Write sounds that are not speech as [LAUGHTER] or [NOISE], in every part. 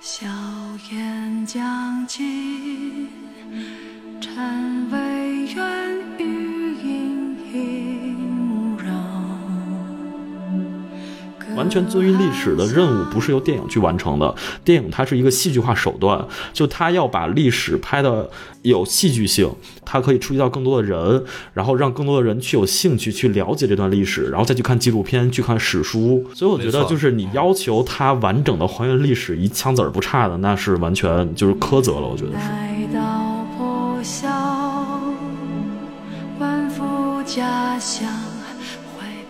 硝烟将尽，尘未远完全遵于历史的任务不是由电影去完成的，电影它是一个戏剧化手段，就它要把历史拍的有戏剧性，它可以触及到更多的人，然后让更多的人去有兴趣去了解这段历史，然后再去看纪录片、去看史书。所以我觉得就是你要求它完整的还原历史，一枪子儿不差的，那是完全就是苛责了，我觉得是。来到破晓，万福家乡。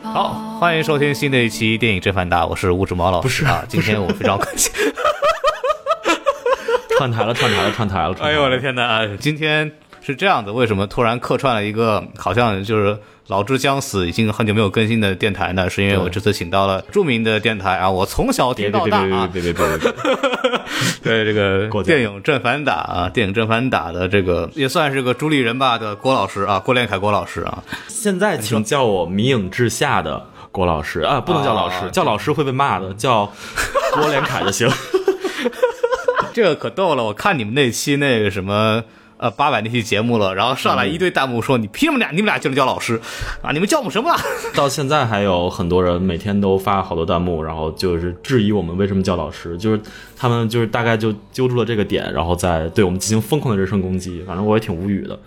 好，欢迎收听新的一期电影真反打，我是吴志毛老师。不是啊，今天我非常开心。[LAUGHS] 串台了，串台了，串台了！串台了哎呦我的！天哪！啊今天是这样的，为什么突然客串了一个好像就是老之将死，已经很久没有更新的电台呢？是因为我这次请到了著名的电台啊，我从小别听到大啊，别别别别别！[LAUGHS] 对这个电影正反打啊，电影正反打的这个也算是个主理人吧的郭老师啊，郭连凯郭老师啊，现在请叫我迷影之下的郭老师啊，不能叫老师，啊叫老师会被骂的，叫郭连凯就行。[LAUGHS] 这个可逗了，我看你们那期那个什么。呃，八百那期节目了，然后上来一堆弹幕说：“你凭什么俩？你们俩就能叫老师啊？你们叫我们什么啊？” [LAUGHS] 到现在还有很多人每天都发好多弹幕，然后就是质疑我们为什么叫老师，就是他们就是大概就揪住了这个点，然后再对我们进行疯狂的人身攻击。反正我也挺无语的，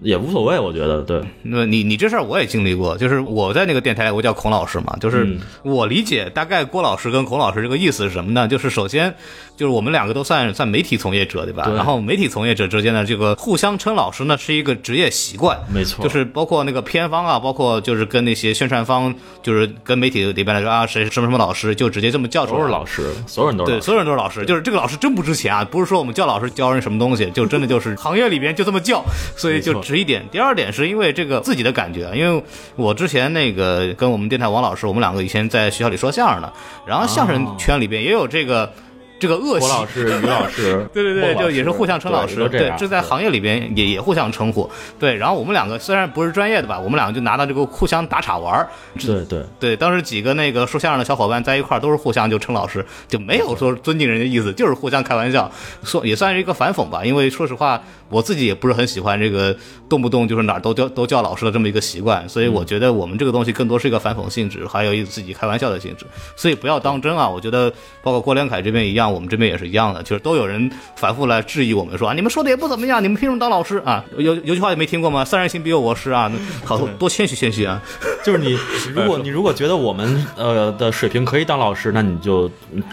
也无所谓，我觉得对。那你你这事儿我也经历过，就是我在那个电台，我叫孔老师嘛，就是嗯我理解大概郭老师跟孔老师这个意思是什么呢？就是首先就是我们两个都算算媒体从业者对吧？对然后媒体从业者之间的这个互相称老师呢是一个职业习惯，没错就是包括那个片方啊，包括就是跟那些宣传方，就是跟媒体里边来说啊谁什么什么老师，就直接这么叫出来，都是老师，所有人都是对，所有人都是老师，就是这个老师真不值钱啊，不是说我们叫老师教人什么东西，就真的就是行业里边就这么叫，所以就 [LAUGHS] 值一点。第二点是因为这个自己的感觉，因为我之前那个跟我们电台王老师，我们两个以前在学校里说相声的，然后相声圈里边也有这个。这个恶习，郭老师、于老师对对 [LAUGHS] 对，就也是互相称老师，对，这在行业里边也也互相称呼，对。然后我们两个虽然不是专业的吧，我们两个就拿到这个互相打岔玩儿，对对对，当时几个那个说相声的小伙伴在一块儿，都是互相就称老师，就没有说尊敬人家意思，就是互相开玩笑，说也算是一个反讽吧。因为说实话，我自己也不是很喜欢这个动不动就是哪儿都叫都叫老师的这么一个习惯，所以我觉得我们这个东西更多是一个反讽性质，还有一自己开玩笑的性质，所以不要当真啊。我觉得包括郭连凯这边一样，我们这边也是一样的，就是都有人反复来质疑我们说啊，你们说的也不怎么样，你们凭什么当老师啊？有有句话也没听过吗？三人行必有我师啊，好多谦虚谦虚啊。[LAUGHS] 就是你，如果你如果觉得我们呃的水平可以当老师，那你就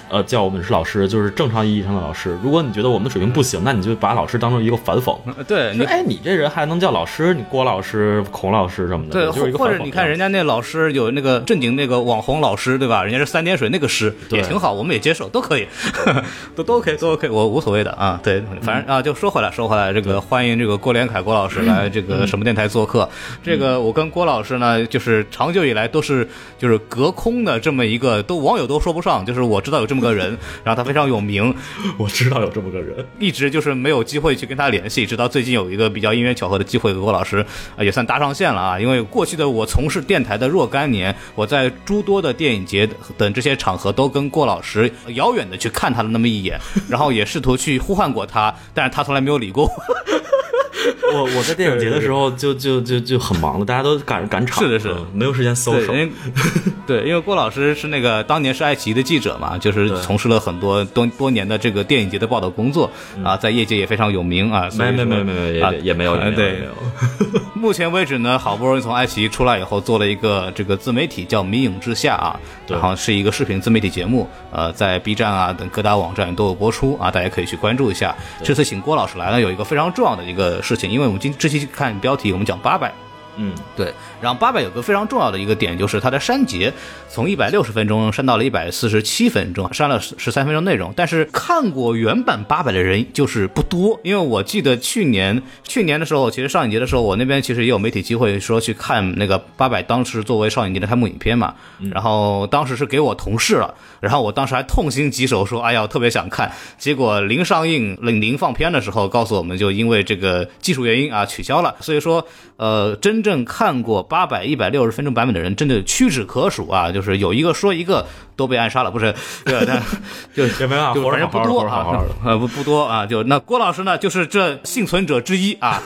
呃叫我们是老师，就是正常意义上的老师。如果你觉得我们的水平不行，那你就把老师当成一个反讽。对你哎，你这人还能叫老师？你郭老师、孔老师什么的，对，就是一个或者你看人家那老师有那个正经那个网红老师，对吧？人家是三点水那个师对也挺好，我们也接受，都可以，[LAUGHS] 都都 OK，都 OK，我无所谓的啊。对，反正啊，就说回来，说回来，这个欢迎这个郭连凯郭老师来这个什么电台做客。这个我跟郭老师呢，就是长久以来都是就是隔空的这么一个，都网友都说不上，就是我知道有这么个人，然后他非常有名，[LAUGHS] 我知道有这么个人，一直就是没有机会去跟他联系，直到最近有一个比较因缘巧合的机会，和郭老师啊也算搭上线了啊。因为过去的我从事电台的若干年，我在诸多的电影节等这些场合都跟郭老师遥远的去看他了那么一眼，然后也试图去呼唤过他，但是他从来没有理过我。[LAUGHS] 我我在电影节的时候就就就就很忙了，大家都赶赶场，是的是没有时间搜对，手因。为 [LAUGHS] 对，因为郭老师是那个当年是爱奇艺的记者嘛，就是从事了很多多多年的这个电影节的报道工作啊，在业界也非常有名啊。没没没没没啊也也没有，没有。[LAUGHS] 目前为止呢，好不容易从爱奇艺出来以后，做了一个这个自媒体叫《迷影之下》啊，然后是一个视频自媒体节目，呃，在 B 站啊等各大网站都有播出啊，大家可以去关注一下。这次请郭老师来呢，有一个非常重要的一个事情，因为我们今这期看标题，我们讲八百。嗯，对，然后八百有个非常重要的一个点，就是它的删节从一百六十分钟删到了一百四十七分钟，删了十十三分钟内容。但是看过原版八百的人就是不多，因为我记得去年去年的时候，其实上影节的时候，我那边其实也有媒体机会说去看那个八百，当时作为上影节的开幕影片嘛，然后当时是给我同事了，然后我当时还痛心疾首说，哎呀，我特别想看，结果临上映、临临放片的时候告诉我们，就因为这个技术原因啊取消了。所以说，呃，真正看过八百、一百六十分钟版本的人，真的屈指可数啊！就是有一个说一个都被暗杀了，不是？[LAUGHS] 对，但就 [LAUGHS] 也没办法，就反正不多好好的啊，[LAUGHS] 呃不不多啊。就那郭老师呢，就是这幸存者之一啊，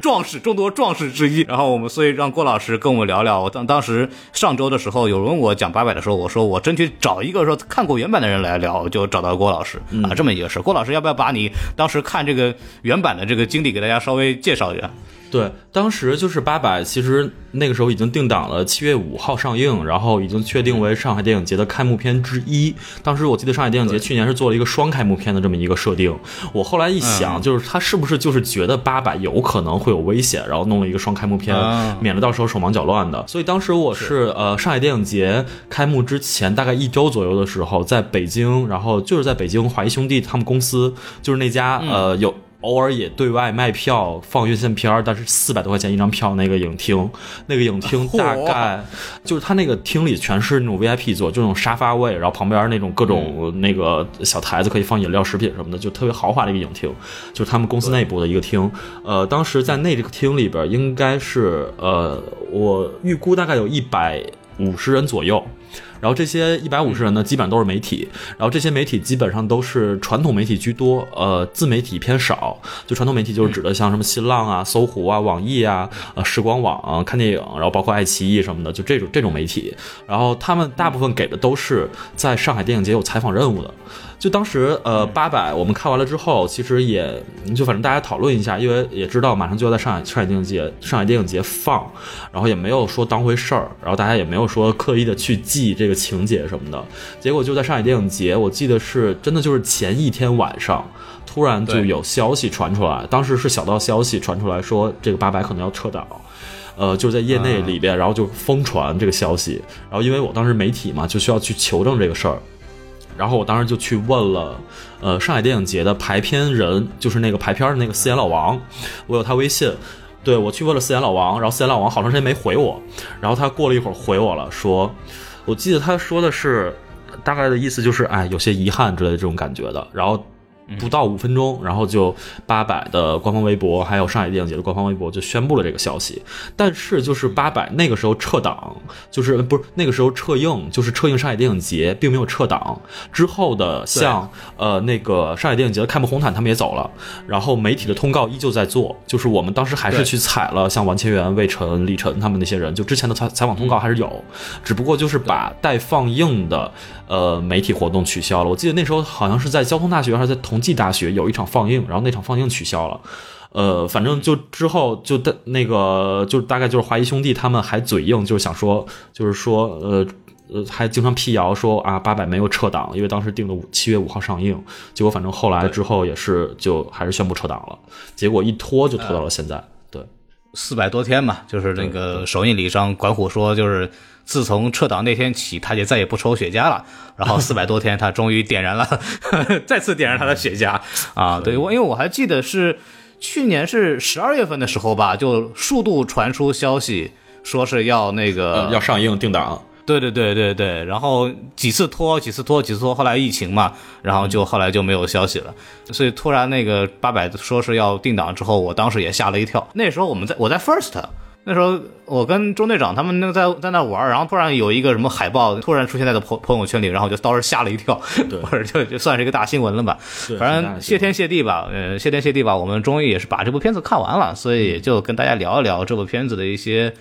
壮士众多壮士之一。然后我们所以让郭老师跟我们聊聊。我当当时上周的时候，有人问我讲八百的时候，我说我争取找一个说看过原版的人来聊，就找到郭老师啊，这么一个事。郭老师要不要把你当时看这个原版的这个经历给大家稍微介绍一下？对，当时就是八百，其实那个时候已经定档了七月五号上映，然后已经确定为上海电影节的开幕片之一。当时我记得上海电影节去年是做了一个双开幕片的这么一个设定。我后来一想，就是他是不是就是觉得八百有可能会有危险，然后弄了一个双开幕片，免得到时候手忙脚乱的。所以当时我是呃上海电影节开幕之前大概一周左右的时候，在北京，然后就是在北京华谊兄弟他们公司，就是那家呃有。偶尔也对外卖票放院线片儿，但是四百多块钱一张票那个影厅，那个影厅大概就是它那个厅里全是那种 VIP 座，就那种沙发位，然后旁边那种各种那个小台子可以放饮料、食品什么的，就特别豪华的一个影厅，就是他们公司内部的一个厅。呃，当时在那这个厅里边，应该是呃，我预估大概有一百五十人左右。然后这些一百五十人呢，基本上都是媒体。然后这些媒体基本上都是传统媒体居多，呃，自媒体偏少。就传统媒体就是指的像什么新浪啊、搜狐啊、网易啊、呃时光网看电影，然后包括爱奇艺什么的，就这种这种媒体。然后他们大部分给的都是在上海电影节有采访任务的。就当时呃八百我们看完了之后，其实也就反正大家讨论一下，因为也知道马上就要在上海上海电影节上海电影节放，然后也没有说当回事儿，然后大家也没有说刻意的去记这个情节什么的。结果就在上海电影节，我记得是真的就是前一天晚上，突然就有消息传出来，当时是小道消息传出来说这个八百可能要撤档。呃，就是在业内里边，然后就疯传这个消息，然后因为我当时媒体嘛，就需要去求证这个事儿。然后我当时就去问了，呃，上海电影节的排片人，就是那个排片的那个四眼老王，我有他微信，对我去问了四眼老王，然后四眼老王好长时间没回我，然后他过了一会儿回我了，说，我记得他说的是，大概的意思就是，哎，有些遗憾之类的这种感觉的，然后。不到五分钟，然后就八百的官方微博，还有上海电影节的官方微博就宣布了这个消息。但是就是八百那个时候撤档，就是不是那个时候撤映，就是撤映上海电影节，并没有撤档。之后的像呃那个上海电影节的开幕红毯，他们也走了。然后媒体的通告依旧在做，就是我们当时还是去采了像王千源、魏晨、李晨他们那些人，就之前的采采访通告还是有，只不过就是把待放映的呃媒体活动取消了。我记得那时候好像是在交通大学还是在同济大学有一场放映，然后那场放映取消了，呃，反正就之后就的那个就大概就是华谊兄弟他们还嘴硬，就是想说，就是说，呃呃，还经常辟谣说啊，八百没有撤档，因为当时定的七月五号上映，结果反正后来之后也是就还是宣布撤档了，结果一拖就拖到了现在，对，四百多天嘛，就是那个首映礼上，管虎说就是。自从撤档那天起，他就再也不抽雪茄了。然后 [LAUGHS] 四百多天，他终于点燃了，[LAUGHS] 再次点燃他的雪茄啊！对我，因为我还记得是去年是十二月份的时候吧，就数度传出消息说是要那个要上映定档。对对对对对，然后几次拖，几次拖，几次拖，后来疫情嘛，然后就后来就没有消息了。所以突然那个八百说是要定档之后，我当时也吓了一跳。那时候我们在我在 First。那时候我跟中队长他们那个在在那玩，然后突然有一个什么海报突然出现在的朋朋友圈里，然后我就当时吓了一跳，[LAUGHS] 或者就就算是一个大新闻了吧。反正谢天谢地吧，呃，谢天谢地吧，我们终于也是把这部片子看完了，所以也就跟大家聊一聊这部片子的一些。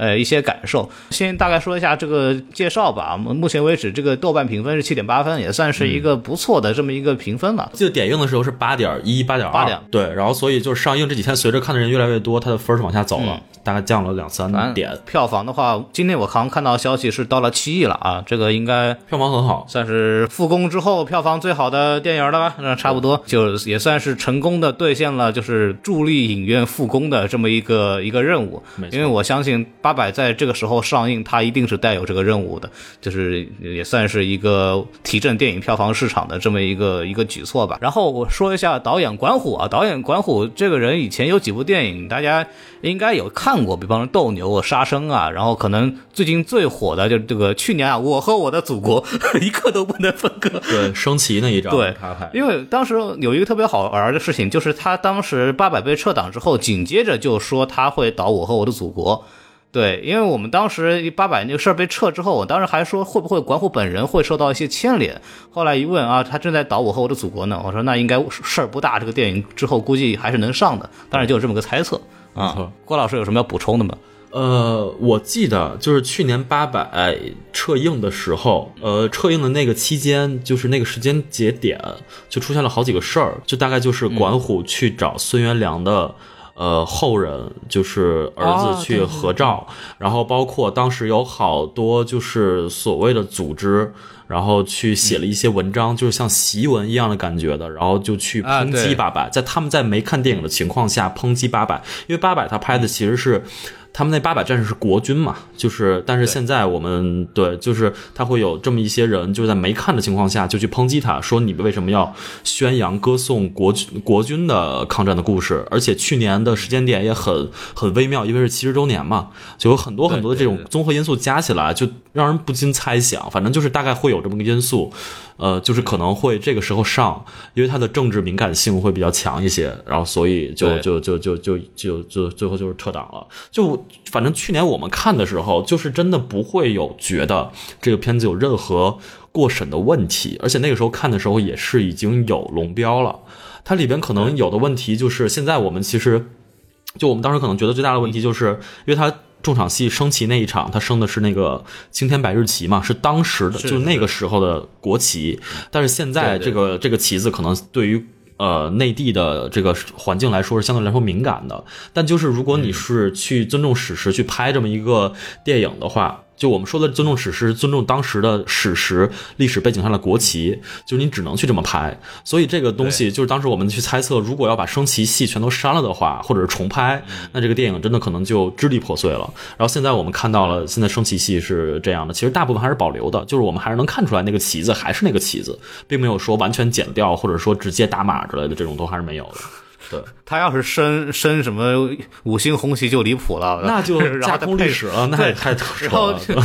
呃，一些感受，先大概说一下这个介绍吧。目前为止，这个豆瓣评分是七点八分，也算是一个不错的这么一个评分了。记得点映的时候是八点一、八点二，对。然后，所以就是上映这几天，随着看的人越来越多，它的分是往下走了，大概降了两三点。票房的话，今天我好像看到消息是到了七亿了啊，这个应该票房很好，算是复工之后票房最好的电影了吧？那差不多，就也算是成功的兑现了，就是助力影院复工的这么一个一个任务。因为我相信。八百在这个时候上映，它一定是带有这个任务的，就是也算是一个提振电影票房市场的这么一个一个举措吧。然后我说一下导演管虎啊，导演管虎这个人以前有几部电影大家应该有看看过，比方说斗牛啊、杀生啊，然后可能最近最火的就是这个去年啊，我和我的祖国 [LAUGHS] 一刻都不能分割。对升旗那一张，对因为当时有一个特别好玩的事情，就是他当时八百被撤档之后，紧接着就说他会导《我和我的祖国》。对，因为我们当时八百那个事儿被撤之后，我当时还说会不会管虎本人会受到一些牵连。后来一问啊，他正在导《我和我的祖国》呢。我说那应该事儿不大，这个电影之后估计还是能上的。当然就有这么个猜测啊。郭老师有什么要补充的吗？呃，我记得就是去年八百撤映的时候，呃，撤映的那个期间，就是那个时间节点，就出现了好几个事儿，就大概就是管虎去找孙元良的。呃，后人就是儿哦子去合照，然后包括当时有好多就是所谓的组织，然后去写了一些文章，就是像檄文一样的感觉的，然后就去抨击八百，在他们在没看电影的情况下抨击八百，因为八百他拍的其实是。他们那八百战士是国军嘛，就是，但是现在我们对，就是他会有这么一些人，就是在没看的情况下就去抨击他，说你们为什么要宣扬歌颂国军国军的抗战的故事？而且去年的时间点也很很微妙，因为是七十周年嘛，就有很多很多的这种综合因素加起来，就让人不禁猜想，反正就是大概会有这么个因素，呃，就是可能会这个时候上，因为它的政治敏感性会比较强一些，然后所以就就就就就就就最后就是撤档了。就反正去年我们看的时候，就是真的不会有觉得这个片子有任何过审的问题，而且那个时候看的时候也是已经有龙标了。它里边可能有的问题就是现在我们其实就我们当时可能觉得最大的问题就是因为它。重场戏升旗那一场，它升的是那个青天白日旗嘛，是当时的，就是那个时候的国旗。但是现在这个这个旗子可能对于呃内地的这个环境来说是相对来说敏感的。但就是如果你是去尊重史实去拍这么一个电影的话，就我们说的尊重史实，尊重当时的史实历史背景下的国旗，就是你只能去这么拍。所以这个东西就是当时我们去猜测，如果要把升旗戏全都删了的话，或者是重拍，那这个电影真的可能就支离破碎了。然后现在我们看到了，现在升旗戏是这样的，其实大部分还是保留的，就是我们还是能看出来那个旗子还是那个旗子，并没有说完全剪掉，或者说直接打码之类的这种都还是没有的。对，他要是升升什么五星红旗就离谱了，那就 [LAUGHS] 然架空历史了，那也太扯然后了。《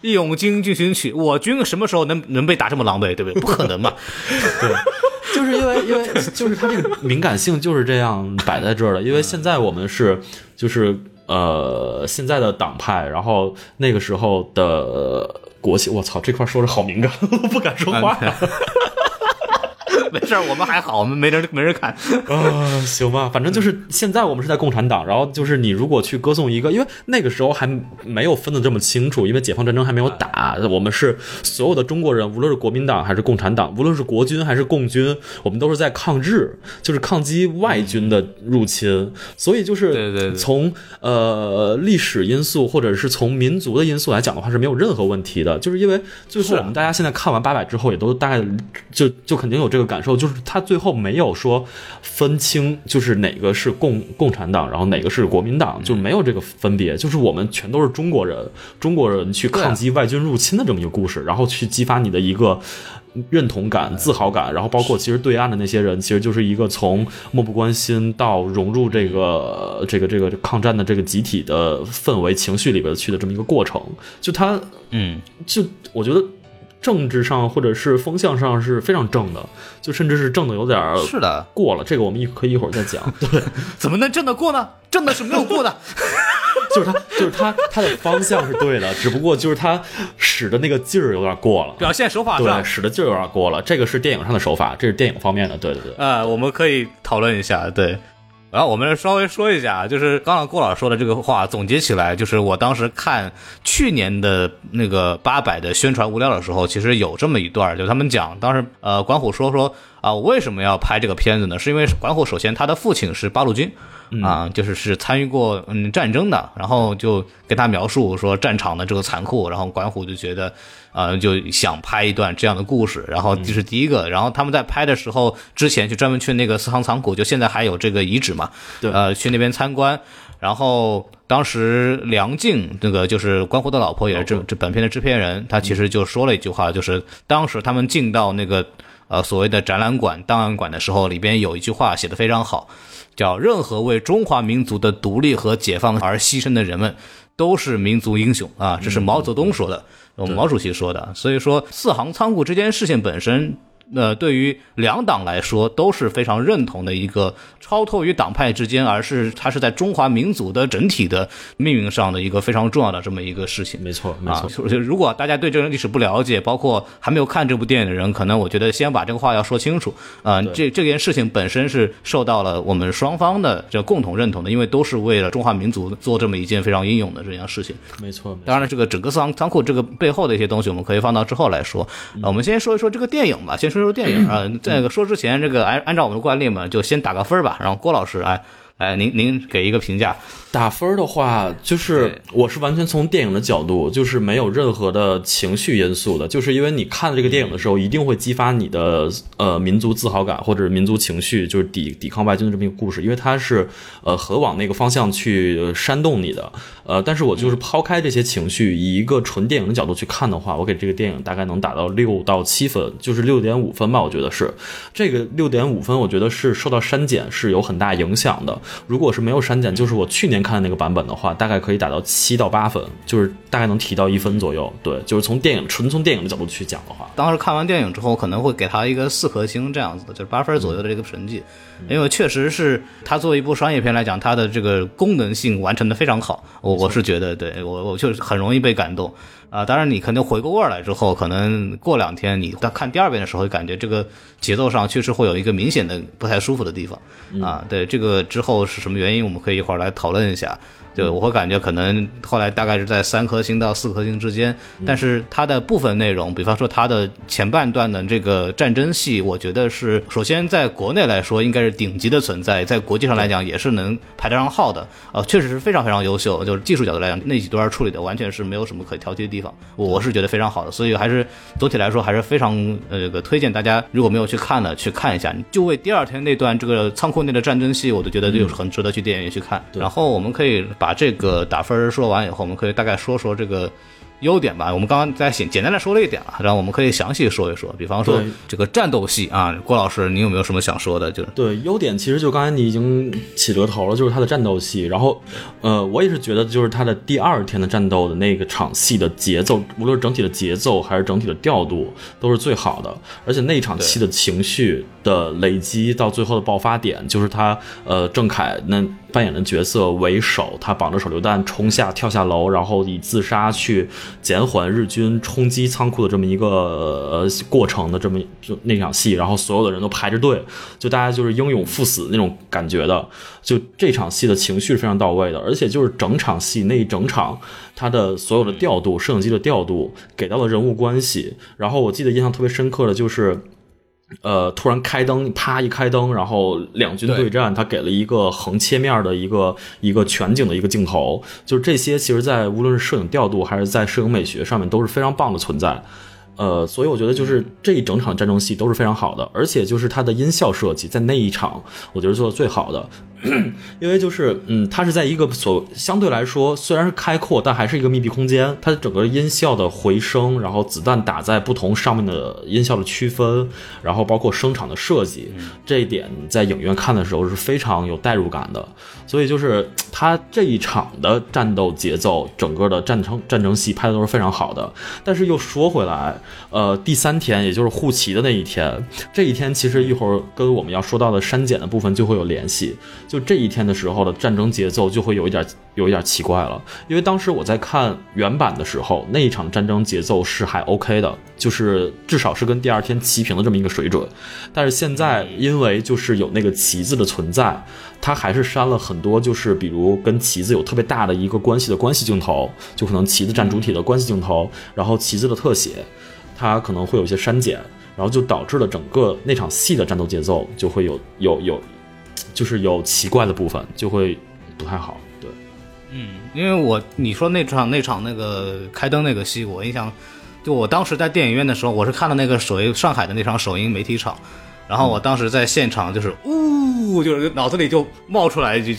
义勇军进行曲》，我军什么时候能能被打这么狼狈，对不对？不可能嘛！[LAUGHS] 就是因为因为就是他这个敏感性就是这样摆在这儿的，因为现在我们是就是呃现在的党派，然后那个时候的呃国旗，我操，这块说着好敏感，[LAUGHS] 我不敢说话。没事，我们还好，我们没人没人看。啊，行吧，反正就是现在我们是在共产党，然后就是你如果去歌颂一个，因为那个时候还没有分得这么清楚，因为解放战争还没有打，我们是所有的中国人，无论是国民党还是共产党，无论是国军还是共军，我们都是在抗日，就是抗击外军的入侵，所以就是从呃历史因素或者是从民族的因素来讲的话是没有任何问题的，就是因为最后我们大家现在看完八百之后，也都大概就就肯定有这个感受，就是他最后没有说分清，就是哪个是共共产党，然后哪个是国民党，就没有这个分别，就是我们全都是中国人，中国人去抗击外军入侵的这么一个故事，然后去激发你的一个。认同感、自豪感，然后包括其实对岸的那些人，其实就是一个从漠不关心到融入这个这个这个抗战的这个集体的氛围情绪里边去的这么一个过程。就他嗯，就我觉得政治上或者是风向上是非常正的，就甚至是正的有点儿是的，过了。这个我们一可以一会儿再讲。对，[LAUGHS] 怎么能正得过呢？正的是没有过的。[LAUGHS] 就是他，就是他，他的方向是对的，[LAUGHS] 只不过就是他使的那个劲儿有点过了。表现手法对，上，使的劲儿有点过了。这个是电影上的手法，这是电影方面的。对对对。呃，我们可以讨论一下。对，然后我们稍微说一下，就是刚刚郭老师说的这个话，总结起来，就是我当时看去年的那个八百的宣传物料的时候，其实有这么一段，就他们讲，当时呃，管虎说说啊，我为什么要拍这个片子呢？是因为管虎首先他的父亲是八路军。啊，就是是参与过嗯战争的，然后就跟他描述说战场的这个残酷，然后管虎就觉得，呃，就想拍一段这样的故事，然后这是第一个，然后他们在拍的时候，之前就专门去那个四行仓库，就现在还有这个遗址嘛，对。呃，去那边参观，然后当时梁静那个就是关虎的老婆，也是这这本片的制片人，他其实就说了一句话，就是当时他们进到那个。呃所谓的展览馆、档案馆的时候，里边有一句话写的非常好，叫“任何为中华民族的独立和解放而牺牲的人们，都是民族英雄啊”，这是毛泽东说的，我们毛主席说的。所以说，四行仓库这件事情本身。那对于两党来说都是非常认同的一个超脱于党派之间，而是它是在中华民族的整体的命运上的一个非常重要的这么一个事情。没错，没啊错，，就如果大家对这个历史不了解，包括还没有看这部电影的人，可能我觉得先把这个话要说清楚啊、这这件事情本身是受到了我们双方的这共同认同的，因为都是为了中华民族做这么一件非常英勇的这件事情。没错，没错当然了，这个整个仓仓库这个背后的一些东西，我们可以放到之后来说。呃我们先说一说这个电影吧，先说说电影啊。[CLEARS THROAT] 这个说之前，这个按按照我们的惯例嘛，就先打个分儿吧。然后郭老师，哎哎，您您给一个评价。打分儿的话，就是我是完全从电影的角度，就是没有任何的情绪因素的，就是因为你看这个电影的时候，一定会激发你的呃民族自豪感或者民族情绪，就是抵抵抗外军的这么一个故事，因为它是呃和往那个方向去呃煽动你的。呃，但是我就是抛开这些情绪，以一个纯电影的角度去看的话，我给这个电影大概能打到六到七分，就是六点五分吧，我觉得是这个六点五分，我觉得是受到删减是有很大影响的。如果是没有删减，就是我去年看的那个版本的话，大概可以打到七到八分，就是大概能提到一分左右。对，就是从电影纯从电影的角度去讲的话，当时看完电影之后，可能会给他一个四颗星这样子的，就是八分左右的这个成绩，因为确实是他作为一部商业片来讲，它的这个功能性完成的非常好，我我是觉得，对我我就是很容易被感动啊、当然你肯定回过味儿来之后，可能过两天你再看第二遍的时候，感觉这个节奏上确实会有一个明显的不太舒服的地方啊。对，这个之后是什么原因，我们可以一会儿来讨论一下。对，我会感觉可能后来大概是在三颗星到四颗星之间，但是它的部分内容，比方说它的前半段的这个战争戏，我觉得是首先在国内来说应该是顶级的存在，在国际上来讲也是能排得上号的，呃，确实是非常非常优秀，就是技术角度来讲，那几段处理的完全是没有什么可挑剔的地方，我我是觉得非常好的，所以还是总体来说还是非常呃这个推荐大家如果没有去看的去看一下，就为第二天那段这个仓库内的战争戏，我都觉得就是很值得去电影院去看。然后我们可以把这个打分说完以后，我们可以大概说说这个。优点吧，我们刚刚在简简单的说了一点了，然后我们可以详细说一说，比方说这个战斗戏啊，郭老师，你有没有什么想说的？就是对，优点其实就刚才你已经起了个头了，就是它的战斗戏。然后，呃，我也是觉得，就是它的第二天的战斗的那个场戏的节奏，无论是整体的节奏还是整体的调度，都是最好的。而且那场戏的情绪的累积到最后的爆发点，就是他呃郑恺那扮演的角色为首，他绑着手榴弹冲下跳下楼，然后以自杀去减缓日军冲击仓库的这么一个呃过程的这么就那场戏，然后所有的人都排着队，就大家就是英勇赴死那种感觉的，就这场戏的情绪是非常到位的，而且就是整场戏那一整场他的所有的调度，摄影机的调度给到了人物关系，然后我记得印象特别深刻的就是。呃，突然开灯，啪一开灯，然后两军对。战，他给了一个横切面的一个一个全景的一个镜头，就是这些，其实在无论是摄影调度还是在摄影美学上面都是非常棒的存在。呃，所以我觉得就是这一整场战争戏都是非常好的，而且就是它的音效设计在那一场，我觉得做的最好的，[CLEARS THROAT] 因为就是嗯，它是在一个所相对来说虽然是开阔，但还是一个密闭空间，它整个音效的回声，然后子弹打在不同上面的音效的区分，然后包括声场的设计，这一点在影院看的时候是非常有代入感的。所以就是它这一场的战斗节奏，整个的战争战争戏拍的都是非常好的。但是又说回来，呃，第三天也就是护旗的那一天，这一天其实一会儿跟我们要说到的删减的部分就会有联系。就这一天的时候的战争节奏就会有一点有一点奇怪了，因为当时我在看原版的时候，那一场战争节奏是还 OK 的，就是至少是跟第二天齐平的这么一个水准。但是现在因为就是有那个旗子的存在，它还是删了很多，就是比如跟旗子有特别大的一个关系的关系镜头，就可能旗子占主体的关系镜头，然后旗子的特写，它可能会有一些删减，然后就导致了整个那场戏的战斗节奏就会有有有，就是有奇怪的部分，就会不太好。对，嗯因为我你说那场那场那个开灯那个戏，我印象，就我当时在电影院的时候，我是看了那个首映上海的那场首映媒体场，然后我当时在现场就是呜，就是脑子里就冒出来一句，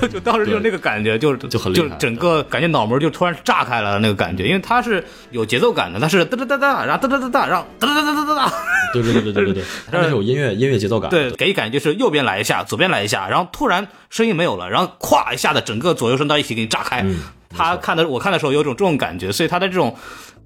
就 [LAUGHS] 就当时就是那个感觉，就是就很就整个感觉脑门就突然炸开了那个感觉，因为它是有节奏感的，它是哒哒哒哒，然后哒哒哒哒，然后哒哒哒哒哒哒，对对对对对对对，[LAUGHS] 它是有音乐音乐节奏感。对，给感觉就是右边来一下，左边来一下，然后突然声音没有了，然后咵一下子整个左右声道一起给你炸开。他看的我看的时候有种这种感觉，所以他的这种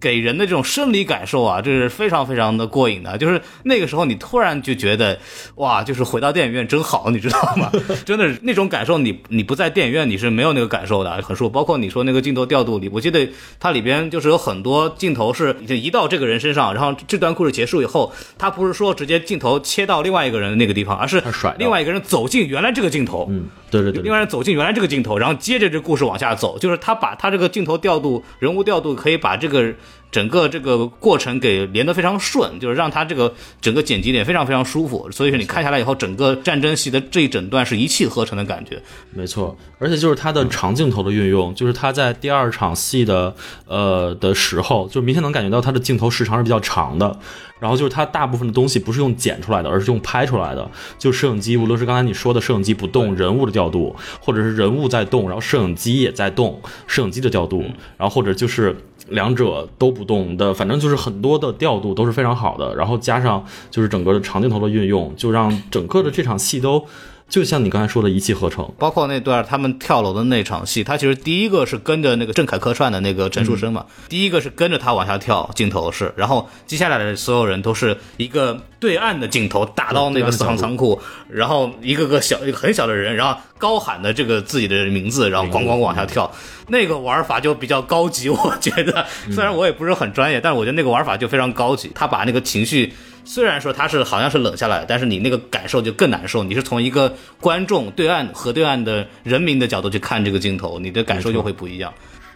给人的这种生理感受啊，这是非常非常的过瘾的。就是那个时候你突然就觉得哇，就是回到电影院真好，你知道吗？[LAUGHS] 真的是那种感受，你你不在电影院你是没有那个感受的，很舒服。包括你说那个镜头调度里，我记得它里边就是有很多镜头是就移到这个人身上，然后这段故事结束以后，他不是说直接镜头切到另外一个人的那个地方，而是另外一个人走进原来这个镜头，嗯，对对对对，另外人走进原来这个镜头，然后接着这故事往下走，就是他把他这个镜头调度、人物调度，可以把这个整个这个过程给连得非常顺，就是让他这个整个剪辑点非常非常舒服。所以说你看下来以后，整个战争戏的这一整段是一气呵成的感觉。没错。而且就是它的长镜头的运用，就是他在第二场戏的呃的时候，就明显能感觉到他的镜头时长是比较长的。然后就是它大部分的东西不是用剪出来的，而是用拍出来的。就摄影机，无论是刚才你说的摄影机不动，人物的调度，或者是人物在动，然后摄影机也在动，摄影机的调度，然后或者就是两者都不动的，反正就是很多的调度都是非常好的。然后加上就是整个的长镜头的运用，就让整个的这场戏都就像你刚才说的一气呵成。包括那段他们跳楼的那场戏，他其实第一个是跟着那个郑恺客串的那个陈树生嘛，第一个是跟着他往下跳，镜头是，然后接下来的所有人都是一个对岸的镜头打到那个四行仓库，然后一个个小一个很小的人，然后高喊的这个自己的名字，然后咣咣往下跳，那个玩法就比较高级，我觉得，虽然我也不是很专业，但是我觉得那个玩法就非常高级，他把那个情绪。虽然说他是好像是冷下来，但是你那个感受就更难受。你是从一个观众对岸和对岸的人民的角度去看这个镜头，你的感受就会不一样。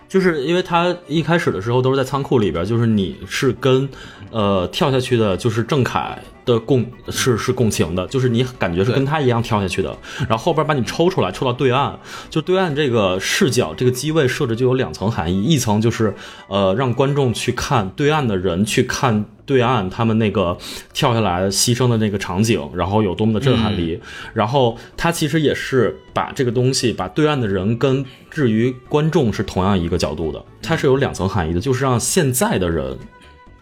就是因为他一开始的时候都是在仓库里边，就是你是跟呃跳下去的，就是郑恺的共是是共情的，就是你感觉是跟他一样跳下去的，然后后边把你抽出来，抽到对岸，就对岸这个视角这个机位设置就有两层含义，一层就是呃让观众去看对岸的人去看对岸他们那个跳下来牺牲的那个场景，然后有多么的震撼力，然后他其实也是把这个东西把对岸的人跟至于观众是同样一个角度的，它是有两层含义的，就是让现在的人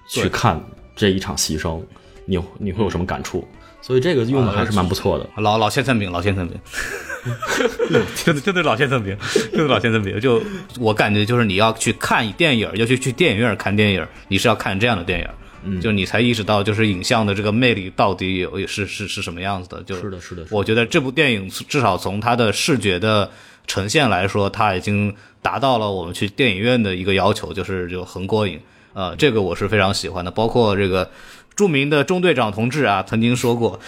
去看这一场牺牲。你你会有什么感触？所以这个用的还是蛮不错的。老老先生饼，老先生饼，真的真的老先生饼，[LAUGHS] 真的老先生饼。就我感觉，就是你要去看电影，要去去电影院看电影，你是要看这样的电影。嗯，就你才意识到，就是影像的这个魅力到底有是是是什么样子的。就是的，是的。我觉得这部电影至少从它的视觉的呈现来说，它已经达到了我们去电影院的一个要求，就是就很过瘾。呃，这个我是非常喜欢的，包括这个。著名的中队长同志啊，曾经说过，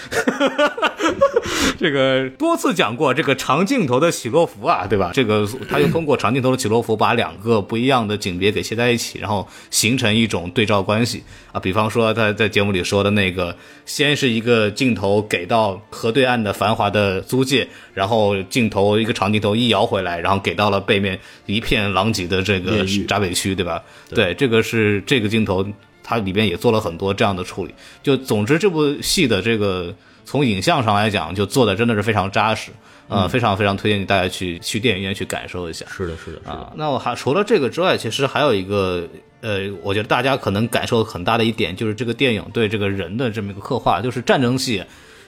[LAUGHS] 这个多次讲过这个长镜头的起落幅啊，对吧？这个他就通过长镜头的起落幅，把两个不一样的景别给切在一起，然后形成一种对照关系啊。比方说他在节目里说的那个，先是一个镜头给到河对岸的繁华的租界，然后镜头一个长镜头一摇回来，然后给到了背面一片狼藉的这个闸北区，对吧？对，这个是这个镜头。它里边也做了很多这样的处理，就总之这部戏的这个从影像上来讲，就做的真的是非常扎实，呃，非常非常推荐大家去去电影院去感受一下。是的，是的，啊。那我还除了这个之外，其实还有一个，呃，我觉得大家可能感受很大的一点，就是这个电影对这个人的这么一个刻画，就是战争戏，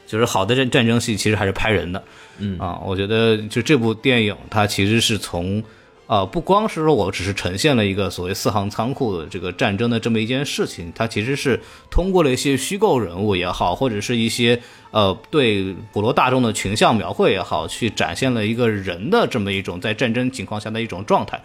就是好的战战争戏其实还是拍人的，嗯啊，我觉得就这部电影它其实是从。啊，不光是说我只是呈现了一个所谓四行仓库的这个战争的这么一件事情，它其实是通过了一些虚构人物也好，或者是一些呃对普罗大众的群像描绘也好，去展现了一个人的这么一种在战争情况下的一种状态。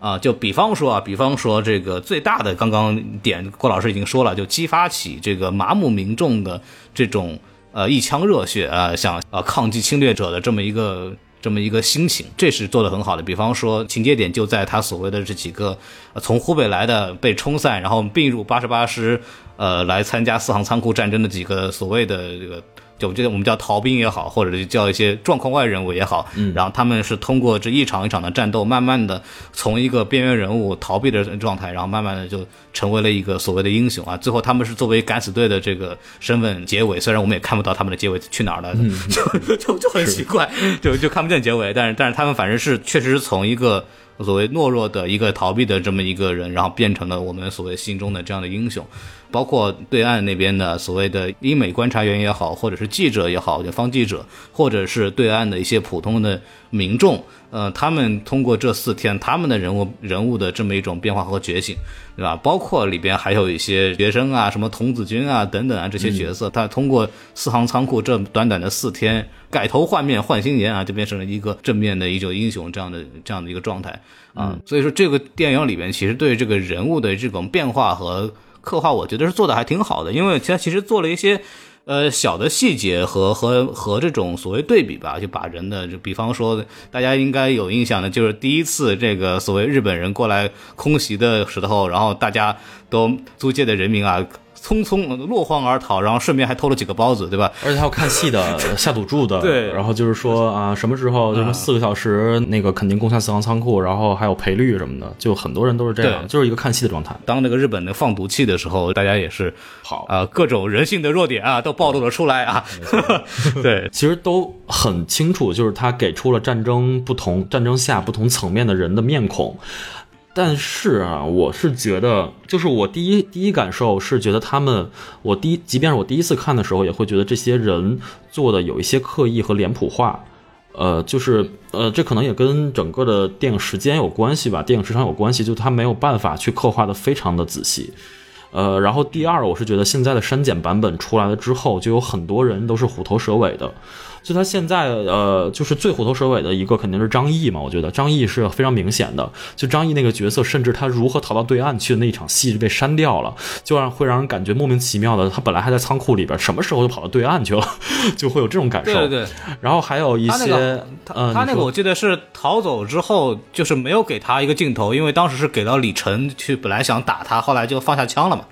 啊，就比方说啊，比方说这个最大的刚刚点郭老师已经说了，就激发起这个麻木民众的这种呃一腔热血啊，想啊抗击侵略者的这么一个。这么一个心情，这是做的很好的。比方说，情节点就在他所谓的这几个呃从湖北来的被冲散，然后并入八十八师呃来参加四行仓库战争的几个所谓的这个。就这个我们叫逃兵也好，或者是叫一些状况外人物也好，嗯，然后他们是通过这一场一场的战斗，慢慢的从一个边缘人物逃避的状态，然后慢慢的就成为了一个所谓的英雄啊。最后他们是作为敢死队的这个身份结尾，虽然我们也看不到他们的结尾去哪儿了，就 [LAUGHS] 就就很奇怪，就就看不见结尾，但是但是他们反正是确实是从一个。所谓懦弱的一个逃避的这么一个人，然后变成了我们所谓心中的这样的英雄，包括对岸那边的所谓的英美观察员也好，或者是记者也好，就方记者，或者是对岸的一些普通的民众，呃，他们通过这四天他们的人物人物的这么一种变化和觉醒，对吧？包括里边还有一些学生啊，什么童子军啊等等啊这些角色，他通过四行仓库这短短的四天。改头换面换新颜啊，就变成了一个正面的一种英雄这样的这样的一个状态啊。所以说，这个电影里面其实对这个人物的这种变化和刻画，我觉得是做的还挺好的。因为他其实做了一些呃小的细节和和和这种所谓对比吧，就把人的比方说，大家应该有印象的，就是第一次这个所谓日本人过来空袭的时候，然后大家都租界的人民啊。匆匆落荒而逃，然后顺便还偷了几个包子，对吧？而且还有看戏的、[LAUGHS] 下赌注的，对。然后就是说啊，什么时候什么四个小时，那个肯定攻下四行仓库，然后还有赔率什么的，就很多人都是这样，就是一个看戏的状态。当那个日本的放毒气的时候，大家也是好啊，各种人性的弱点啊都暴露了出来啊。[LAUGHS] 对，其实都很清楚，就是他给出了战争不同战争下不同层面的人的面孔。但是啊，我是觉得，就是我第一第一感受是觉得他们，我第一，即便是我第一次看的时候，也会觉得这些人做的有一些刻意和脸谱化，呃，就是呃，这可能也跟整个的电影时间有关系吧，电影时长有关系，就他没有办法去刻画的非常的仔细，呃，然后第二，我是觉得现在的删减版本出来了之后，就有很多人都是虎头蛇尾的。就他现在，呃，就是最虎头蛇尾的一个肯定是张译嘛，我觉得张译是非常明显的。就张译那个角色，甚至他如何逃到对岸去的那一场戏就被删掉了，就让会让人感觉莫名其妙的。他本来还在仓库里边，什么时候就跑到对岸去了，就会有这种感受。对对。然后还有一些，他他那个我记得是逃走之后，就是没有给他一个镜头，因为当时是给到李晨去，本来想打他，后来就放下枪了嘛。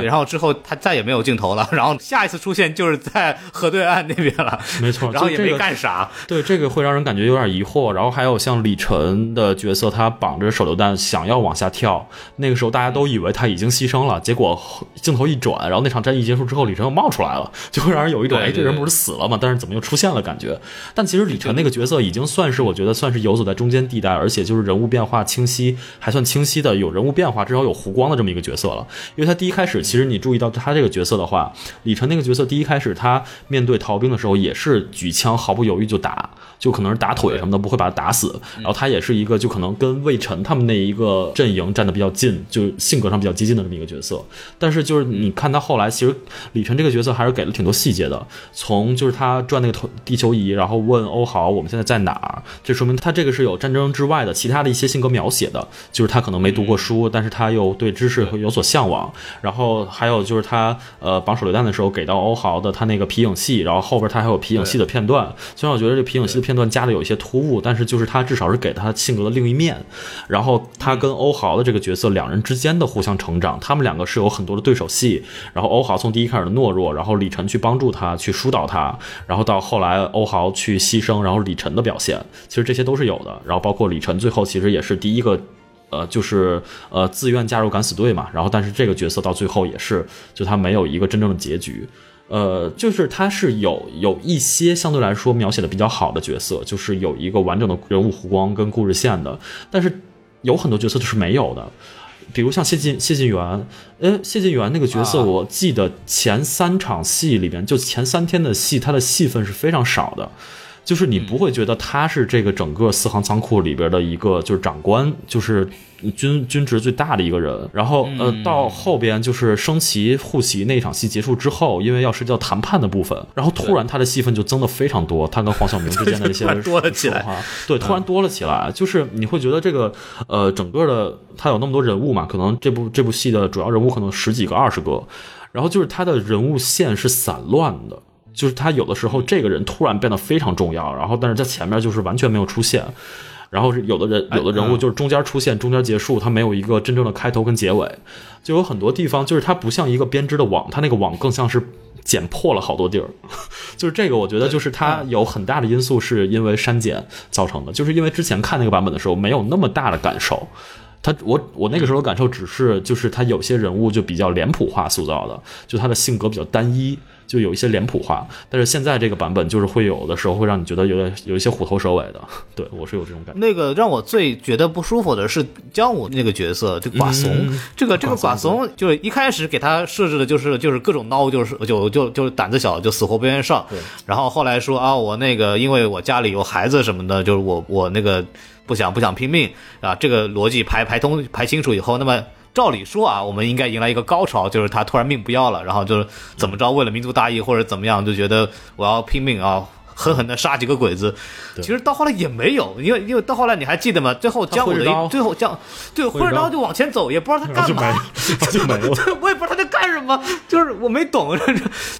对，然后之后他再也没有镜头了，[LAUGHS] 然后下一次出现就是在河对岸那边了，没错，然后也没干啥。对，这个会让人感觉有点疑惑。然后还有像李晨的角色，他绑着手榴弹想要往下跳，那个时候大家都以为他已经牺牲了，结果镜头一转，然后那场战役结束之后，李晨又冒出来了，就会让人有一种哎，这人不是死了吗？但是怎么又出现了感觉？但其实李晨那个角色已经算是我觉得算是游走在中间地带，而且就是人物变化清晰，还算清晰的有人物变化，至少有弧光的这么一个角色了。因为他第一开始其实你注意到。他这个角色的话，李晨那个角色，第一开始他面对逃兵的时候，也是举枪毫不犹豫就打，就可能是打腿什么的，不会把他打死。然后他也是一个就可能跟魏晨他们那一个阵营站的比较近，就性格上比较接近的这么一个角色。但是就是你看他后来，其实李晨这个角色还是给了挺多细节的，从就是他转那个头地球仪，然后问欧豪我们现在在哪儿，这说明他这个是有战争之外的其他的一些性格描写的，就是他可能没读过书，但是他又对知识有所向往。然后后还有就是。他呃绑手榴弹的时候给到欧豪的他那个皮影戏，然后后边他还有皮影戏的片段。虽然我觉得这皮影戏的片段加的有一些突兀，但是就是他至少是给他性格的另一面。然后他跟欧豪的这个角色两人之间的互相成长，他们两个是有很多的对手戏。然后欧豪从第一开始的懦弱，然后李晨去帮助他去疏导他，然后到后来欧豪去牺牲，然后李晨的表现，其实这些都是有的。然后包括李晨最后其实也是第一个。呃，就是呃，自愿加入敢死队嘛，然后但是这个角色到最后也是，就他没有一个真正的结局，呃，就是他是有有一些相对来说描写的比较好的角色，就是有一个完整的人物弧光跟故事线的，但是有很多角色就是没有的，比如像谢晋谢晋元，呃，谢晋元那个角色，我记得前三场戏里边，就前三天的戏，他的戏份是非常少的。就是你不会觉得他是这个整个四行仓库里边的一个就是长官，就是军军职最大的一个人。然后呃，到后边就是升旗护旗那场戏结束之后，因为要涉及到谈判的部分，然后突然他的戏份就增的非常多，他跟黄晓明之间的一些 [LAUGHS] 多了起来，对，突然多了起来。就是你会觉得这个呃，整个的他有那么多人物嘛，可能这部这部戏的主要人物可能十几个、二十个，然后就是他的人物线是散乱的。就是他有的时候这个人突然变得非常重要，然后但是在前面就是完全没有出现，然后是有的人有的人物嗯就是中间出现，中间结束，他没有一个真正的开头跟结尾，就有很多地方就是它不像一个编织的网，它那个网更像是剪破了好多地儿，就是这个我觉得就是它有很大的因素是因为删减造成的，就是因为之前看那个版本的时候没有那么大的感受。他我我那个时候的感受只是，就是他有些人物就比较脸谱化塑造的，就他的性格比较单一，就有一些脸谱化。但是现在这个版本就是会有的时候会让你觉得有点有一些虎头蛇尾的，[LAUGHS] 对我是有这种感觉。那个让我最觉得不舒服的是姜武那个角色，就寡怂，嗯这个这个寡寡怂就是一开始给他设置的就是就是各种孬，就是就就就是胆子小，就死活不愿意上。然后后来说啊，我那个因为我家里有孩子什么的，就是我我那个不想不想拼命啊，这个逻辑排排通排清楚以后，那么。照理说啊，我们应该迎来一个高潮，就是他突然命不要了，然后就是怎么着，为了民族大义或者怎么样，就觉得我要拼命啊，狠狠的杀几个鬼子。其实到后来也没有，因为因为到后来你还记得吗？最后江武的挥着刀一最后江对挥着刀就往前走，也不知道他干嘛。[LAUGHS] 就没了。我也不知道他在干什么，就是我没懂，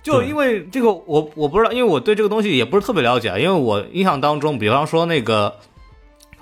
就因为这个我我不知道，因为我对这个东西也不是特别了解，因为我印象当中，比方说那个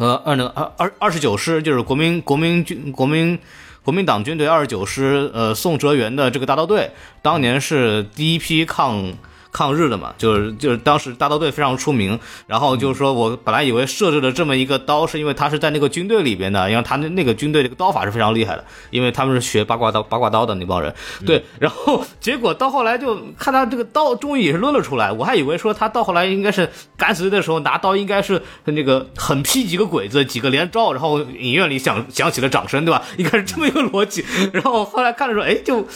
呃二那个二二二十九师就是国民国民军国民。国民党军队二十九师，呃，宋哲元的这个大刀队，当年是第一批抗抗日的嘛，就是就是当时大刀队非常出名，然后就是说我本来以为设置了这么一个刀，是因为他是在那个军队里边的，因为他那那个军队这个刀法是非常厉害的，因为他们是学八卦刀八卦刀的那帮人，对，[LAUGHS] 然后结果到后来就看他这个刀终于也是抡了出来，我还以为说他到后来应该是敢死队的时候拿刀应该是那个狠劈几个鬼子几个连招，然后影院里响响起了掌声，对吧？应该是这么一个逻辑，然后后来看的时候，哎就。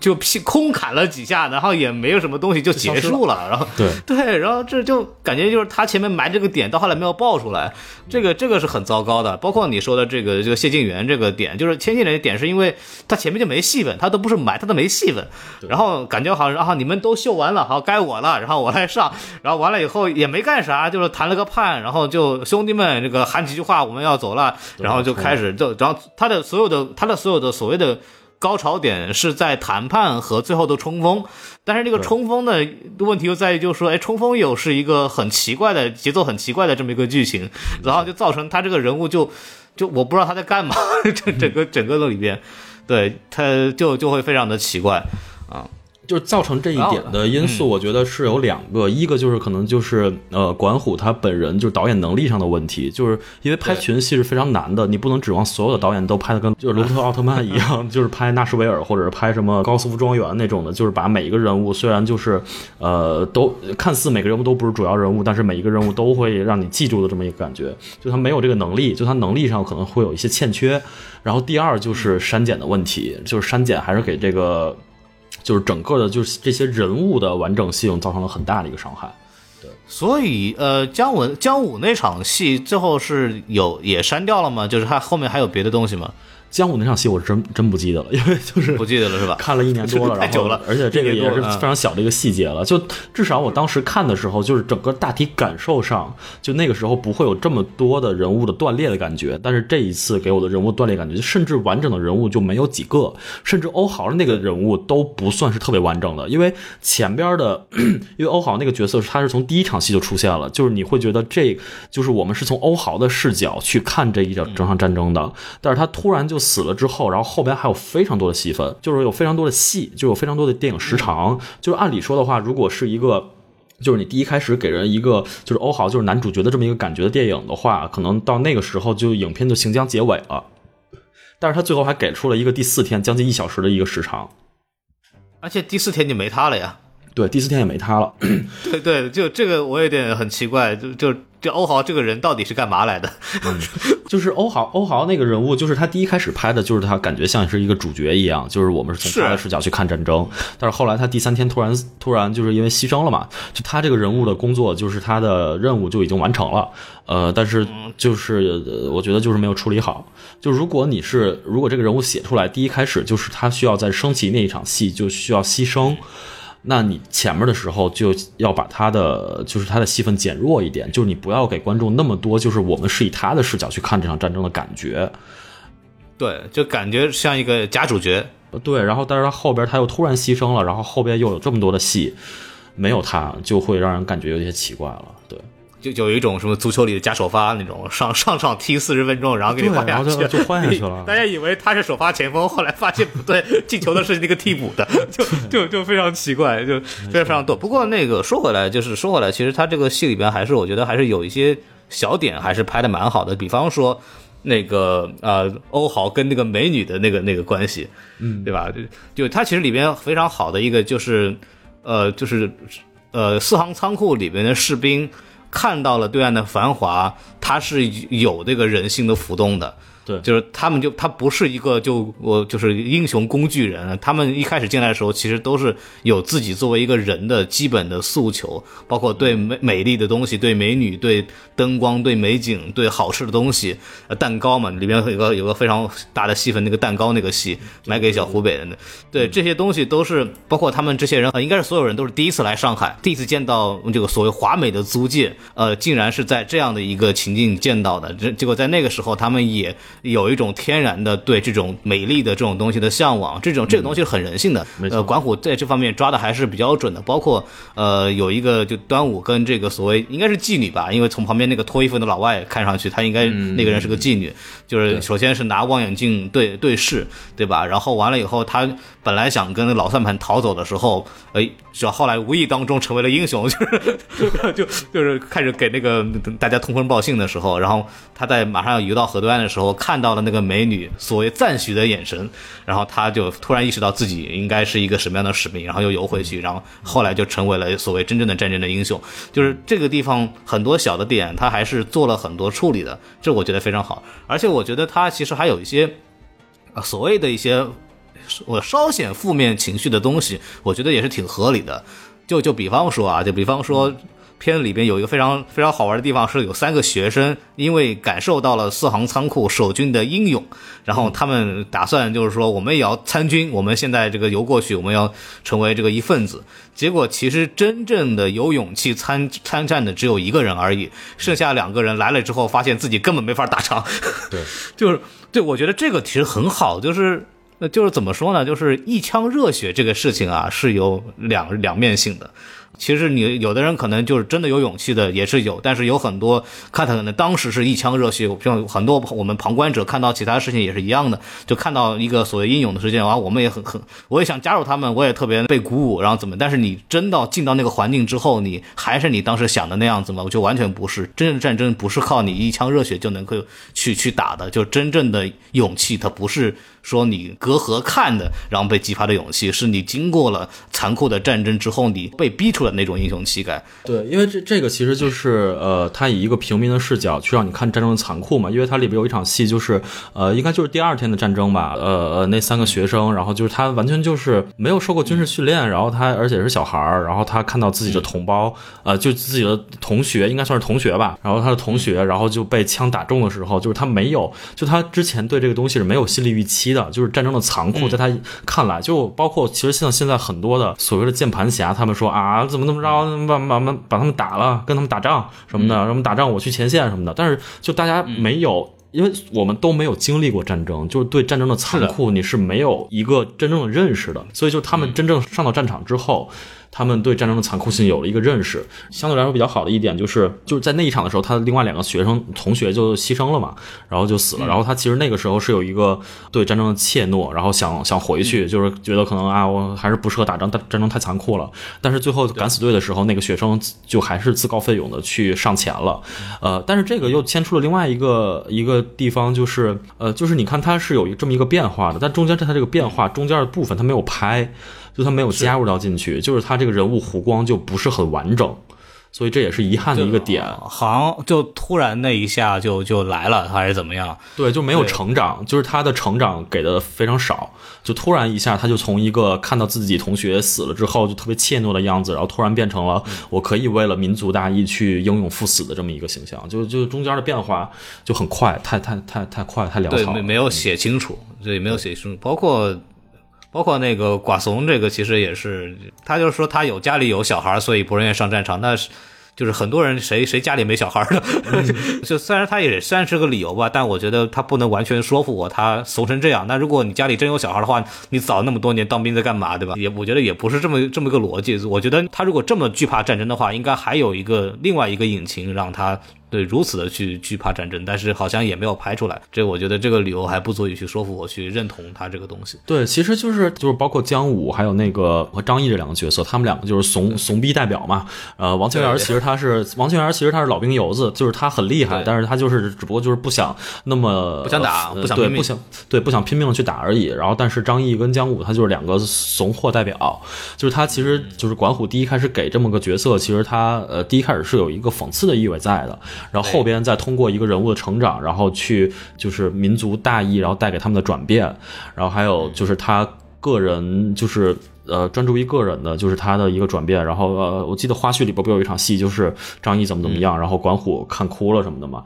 就劈空砍了几下，然后也没有什么东西就结束了，然后对 [LAUGHS] 对，然后这就感觉就是他前面埋这个点，到后来没有爆出来，这个这个是很糟糕的。包括你说的这个这个谢晋元这个点，就是千进人的点，是因为他前面就没戏份，他都不是埋，他都没戏份，然后感觉好像啊你们都秀完了，好该我了，然后我来上，然后完了以后也没干啥，就是谈了个判，然后就兄弟们这个喊几句话，我们要走了，然后就开始就然后他的所有的他的所有的所谓的。高潮点是在谈判和最后的冲锋，但是这个冲锋的问题又在于，就是说，哎，冲锋又是一个很奇怪的节奏，很奇怪的这么一个剧情，然后就造成他这个人物就就我不知道他在干嘛，[LAUGHS] 这整个整个的里边，对他就就会非常的奇怪啊。就是造成这一点的因素，我觉得是有两个，一个就是可能就是呃管虎他本人就是导演能力上的问题，就是因为拍群戏是非常难的，你不能指望所有的导演都拍的跟就是罗伯特奥特曼一样，[LAUGHS] 就是拍纳什维尔或者是拍什么高斯夫庄园那种的，就是把每一个人物虽然就是呃都看似每个人物都不是主要人物，但是每一个人物都会让你记住的这么一个感觉，就他没有这个能力，就他能力上可能会有一些欠缺。然后第二就是删减的问题，就是删减还是给这个。就是整个的，就是这些人物的完整性造成了很大的一个伤害。对所以，呃，姜文姜武那场戏最后是有也删掉了吗？就是他后面还有别的东西吗？姜武那场戏我是真真不记得了，因为就是不记得了是吧？看了一年多了，[LAUGHS] 太久了而且这个也是非常小的一个细节了。就至少我当时看的时候，就是整个大体感受上，就那个时候不会有这么多的人物的断裂的感觉。但是这一次给我的人物断裂感觉，甚至完整的人物就没有几个，甚至欧豪的那个人物都不算是特别完整的，因为前边的，[CLEARS THROAT] 因为欧豪那个角色他是从第一场戏就出现了，就是你会觉得这就是我们是从欧豪的视角去看这一整整场战争的，但是他突然就死了之后，然后后边还有非常多的戏份，就是有非常多的戏，就有非常多的电影时长。就是按理说的话，如果是一个，就是你第一开始给人一个就是欧豪就是男主角的这么一个感觉的电影的话，可能到那个时候就影片就行将结尾了。但是他最后还给出了一个第四天将近一小时的一个时长，而且第四天就没他了呀。对，第四天也没他了。[CLEARS THROAT] 对对，就这个我有点很奇怪，就就这欧豪这个人到底是干嘛来的？就是欧豪，欧豪那个人物，就是他第一开始拍的，就是他感觉像是一个主角一样，就是我们是从他的视角去看战争。但是后来他第三天突然突然就是因为牺牲了嘛，就他这个人物的工作，就是他的任务就已经完成了。呃，但是就是、呃我觉得就是没有处理好。就如果你是如果这个人物写出来，第一开始就是他需要在升旗那一场戏就需要牺牲。那你前面的时候就要把他的就是他的戏份减弱一点，就是你不要给观众那么多，就是我们是以他的视角去看这场战争的感觉。对，就感觉像一个假主角。对，然后但是他后边他又突然牺牲了，然后后边又有这么多的戏，没有他就会让人感觉有些奇怪了。对，就就有一种什么足球里的假首发那种上上场踢四十分钟，然后给你换下去，就就 [LAUGHS] 换下去了大家以为他是首发前锋，后来发现不对，进球的是那个替补的，就就就非常奇怪，就非常非常多。不过那个说回来，就是说回来，其实他这个戏里边还是我觉得还是有一些小点还是拍的蛮好的，比方说。那个呃，欧豪跟那个美女的那个那个关系，嗯，对吧？就就它其实里边非常好的一个就是，呃，就是呃，四行仓库里边的士兵看到了对岸的繁华，它是有这个人性的浮动的。对。就是他们就他不是一个就我就是英雄工具人，他们一开始进来的时候，其实都是有自己作为一个人的基本的诉求，包括对美美丽的东西、对美女、对灯光、对美景、对好吃的东西，呃，蛋糕嘛，里面有个有个非常大的戏份，那个蛋糕那个戏买给小湖北人的，对这些东西都是包括他们这些人，呃，应该是所有人都是第一次来上海，第一次见到这个所谓华美的租界，呃，竟然是在这样的一个情境见到的，这结果在那个时候他们也有一种天然的对这种美丽的这种东西的向往，这种这个东西是很人性的。呃，管虎在这方面抓的还是比较准的，包括呃有一个就端午跟这个所谓应该是妓女吧，因为从旁边那个脱衣服的老外看上去，他应该那个人是个妓女，就是首先是拿望远镜对对视，对吧？然后完了以后，他本来想跟老算盘逃走的时候，哎，只要后来无意当中成为了英雄，[LAUGHS] 就是就就是开始给那个大家通风报信的时候，然后他在马上要游到河对岸的时候，看看到了那个美女所谓赞许的眼神，然后他就突然意识到自己应该是一个什么样的使命，然后又游回去，然后后来就成为了所谓真正的战争的英雄。就是这个地方很多小的点，他还是做了很多处理的，这我觉得非常好。而且我觉得他其实还有一些啊所谓的一些我稍显负面情绪的东西，我觉得也是挺合理的。就就比方说啊，就比方说。片子里边有一个非常非常好玩的地方，是有三个学生因为感受到了四行仓库守军的英勇，然后他们打算就是说我们也要参军，我们现在这个游过去，我们要成为这个一份子。结果其实真正的有勇气参参战的只有一个人而已，剩下两个人来了之后，发现自己根本没法打仗。[LAUGHS] 对，[LAUGHS] 就是对我觉得这个其实很好，就是。呃，就是怎么说呢？就是一腔热血这个事情啊，是有两两面性的。其实你有的人可能就是真的有勇气的，也是有，但是有很多看他可能当时是一腔热血，像很多我们旁观者看到其他事情也是一样的，就看到一个所谓英勇的事件啊，我们也很很，我也想加入他们，我也特别被鼓舞，然后怎么？但是你真到进到那个环境之后，你还是你当时想的那样子吗？我就完全不是，真正的战争不是靠你一腔热血就能够去去打的，就真正的勇气，它不是。说你隔河看的，然后被激发的勇气，是你经过了残酷的战争之后，你被逼出的那种英雄气概。对，因为这这个其实就是呃，他以一个平民的视角去让你看战争的残酷嘛。因为它里边有一场戏，就是呃，应该就是第二天的战争吧。呃呃，那三个学生，然后就是他完全就是没有受过军事训练，然后他而且是小孩儿，然后他看到自己的同胞，呃，就自己的同学，应该算是同学吧。然后他的同学，然后就被枪打中的时候，就是他没有，就他之前对这个东西是没有心理预期的，就是战争的残酷，在他看来，就包括其实像现在很多的所谓的键盘侠，他们说啊，怎么怎么着，把把把把他们打了，跟他们打仗什么的，什么打仗我去前线什么的，但是就大家没有。因为我们都没有经历过战争，就是对战争的残酷你是没有一个真正的认识的，所以就他们真正上到战场之后。他们对战争的残酷性有了一个认识，相对来说比较好的一点就是，就是在那一场的时候，他的另外两个学生同学就牺牲了嘛，然后就死了。然后他其实那个时候是有一个对战争的怯懦，然后想想回去，就是觉得可能啊，我还是不适合打仗，战战争太残酷了。但是最后敢死队的时候，那个学生就还是自告奋勇的去上前了。呃，但是这个又牵出了另外一个一个地方，就是呃，就是你看它是有这么一个变化的，但中间在它这个变化中间的部分，它没有拍。就他没有加入到进去，就是他这个人物弧光就不是很完整，所以这也是遗憾的一个点。好像就突然那一下就就来了，还是怎么样？对，就没有成长，就是他的成长给的非常少，就突然一下他就从一个看到自己同学死了之后就特别怯懦的样子，然后突然变成了我可以为了民族大义去英勇赴死的这么一个形象，就就中间的变化就很快，太太太太快，太潦草。对，没没有写清楚，对，没有写清楚，包括。包括那个寡怂，这个其实也是，他就是说他有家里有小孩，所以不愿意上战场。那是就是很多人谁谁家里没小孩的，[LAUGHS] 就虽然他也算是个理由吧，但我觉得他不能完全说服我，他怂成这样。那如果你家里真有小孩的话，你早那么多年当兵在干嘛，对吧？也我觉得也不是这么这么个逻辑。我觉得他如果这么惧怕战争的话，应该还有一个另外一个引擎让他。对，如此的去惧怕战争，但是好像也没有拍出来。这我觉得这个理由还不足以去说服我去认同他这个东西。对，其实就是就是包括姜武还有那个和张译这两个角色，他们两个就是怂怂逼代表嘛。呃，王清源其实他是王清源，其实他是老兵油子，就是他很厉害，但是他就是只不过就是不想那么不想打，不想对不想对不想拼命的去打而已。然后，但是张译跟姜武他就是两个怂货代表，就是他其实就是管虎第一开始给这么个角色，其实他呃第一开始是有一个讽刺的意味在的，然后后边再。通过一个人物的成长，然后去就是民族大义，然后带给他们的转变，然后还有就是他个人就是呃专注于个人的，就是他的一个转变。然后呃，我记得花絮里边不有一场戏，就是张译怎么怎么样，然后管虎看哭了什么的嘛。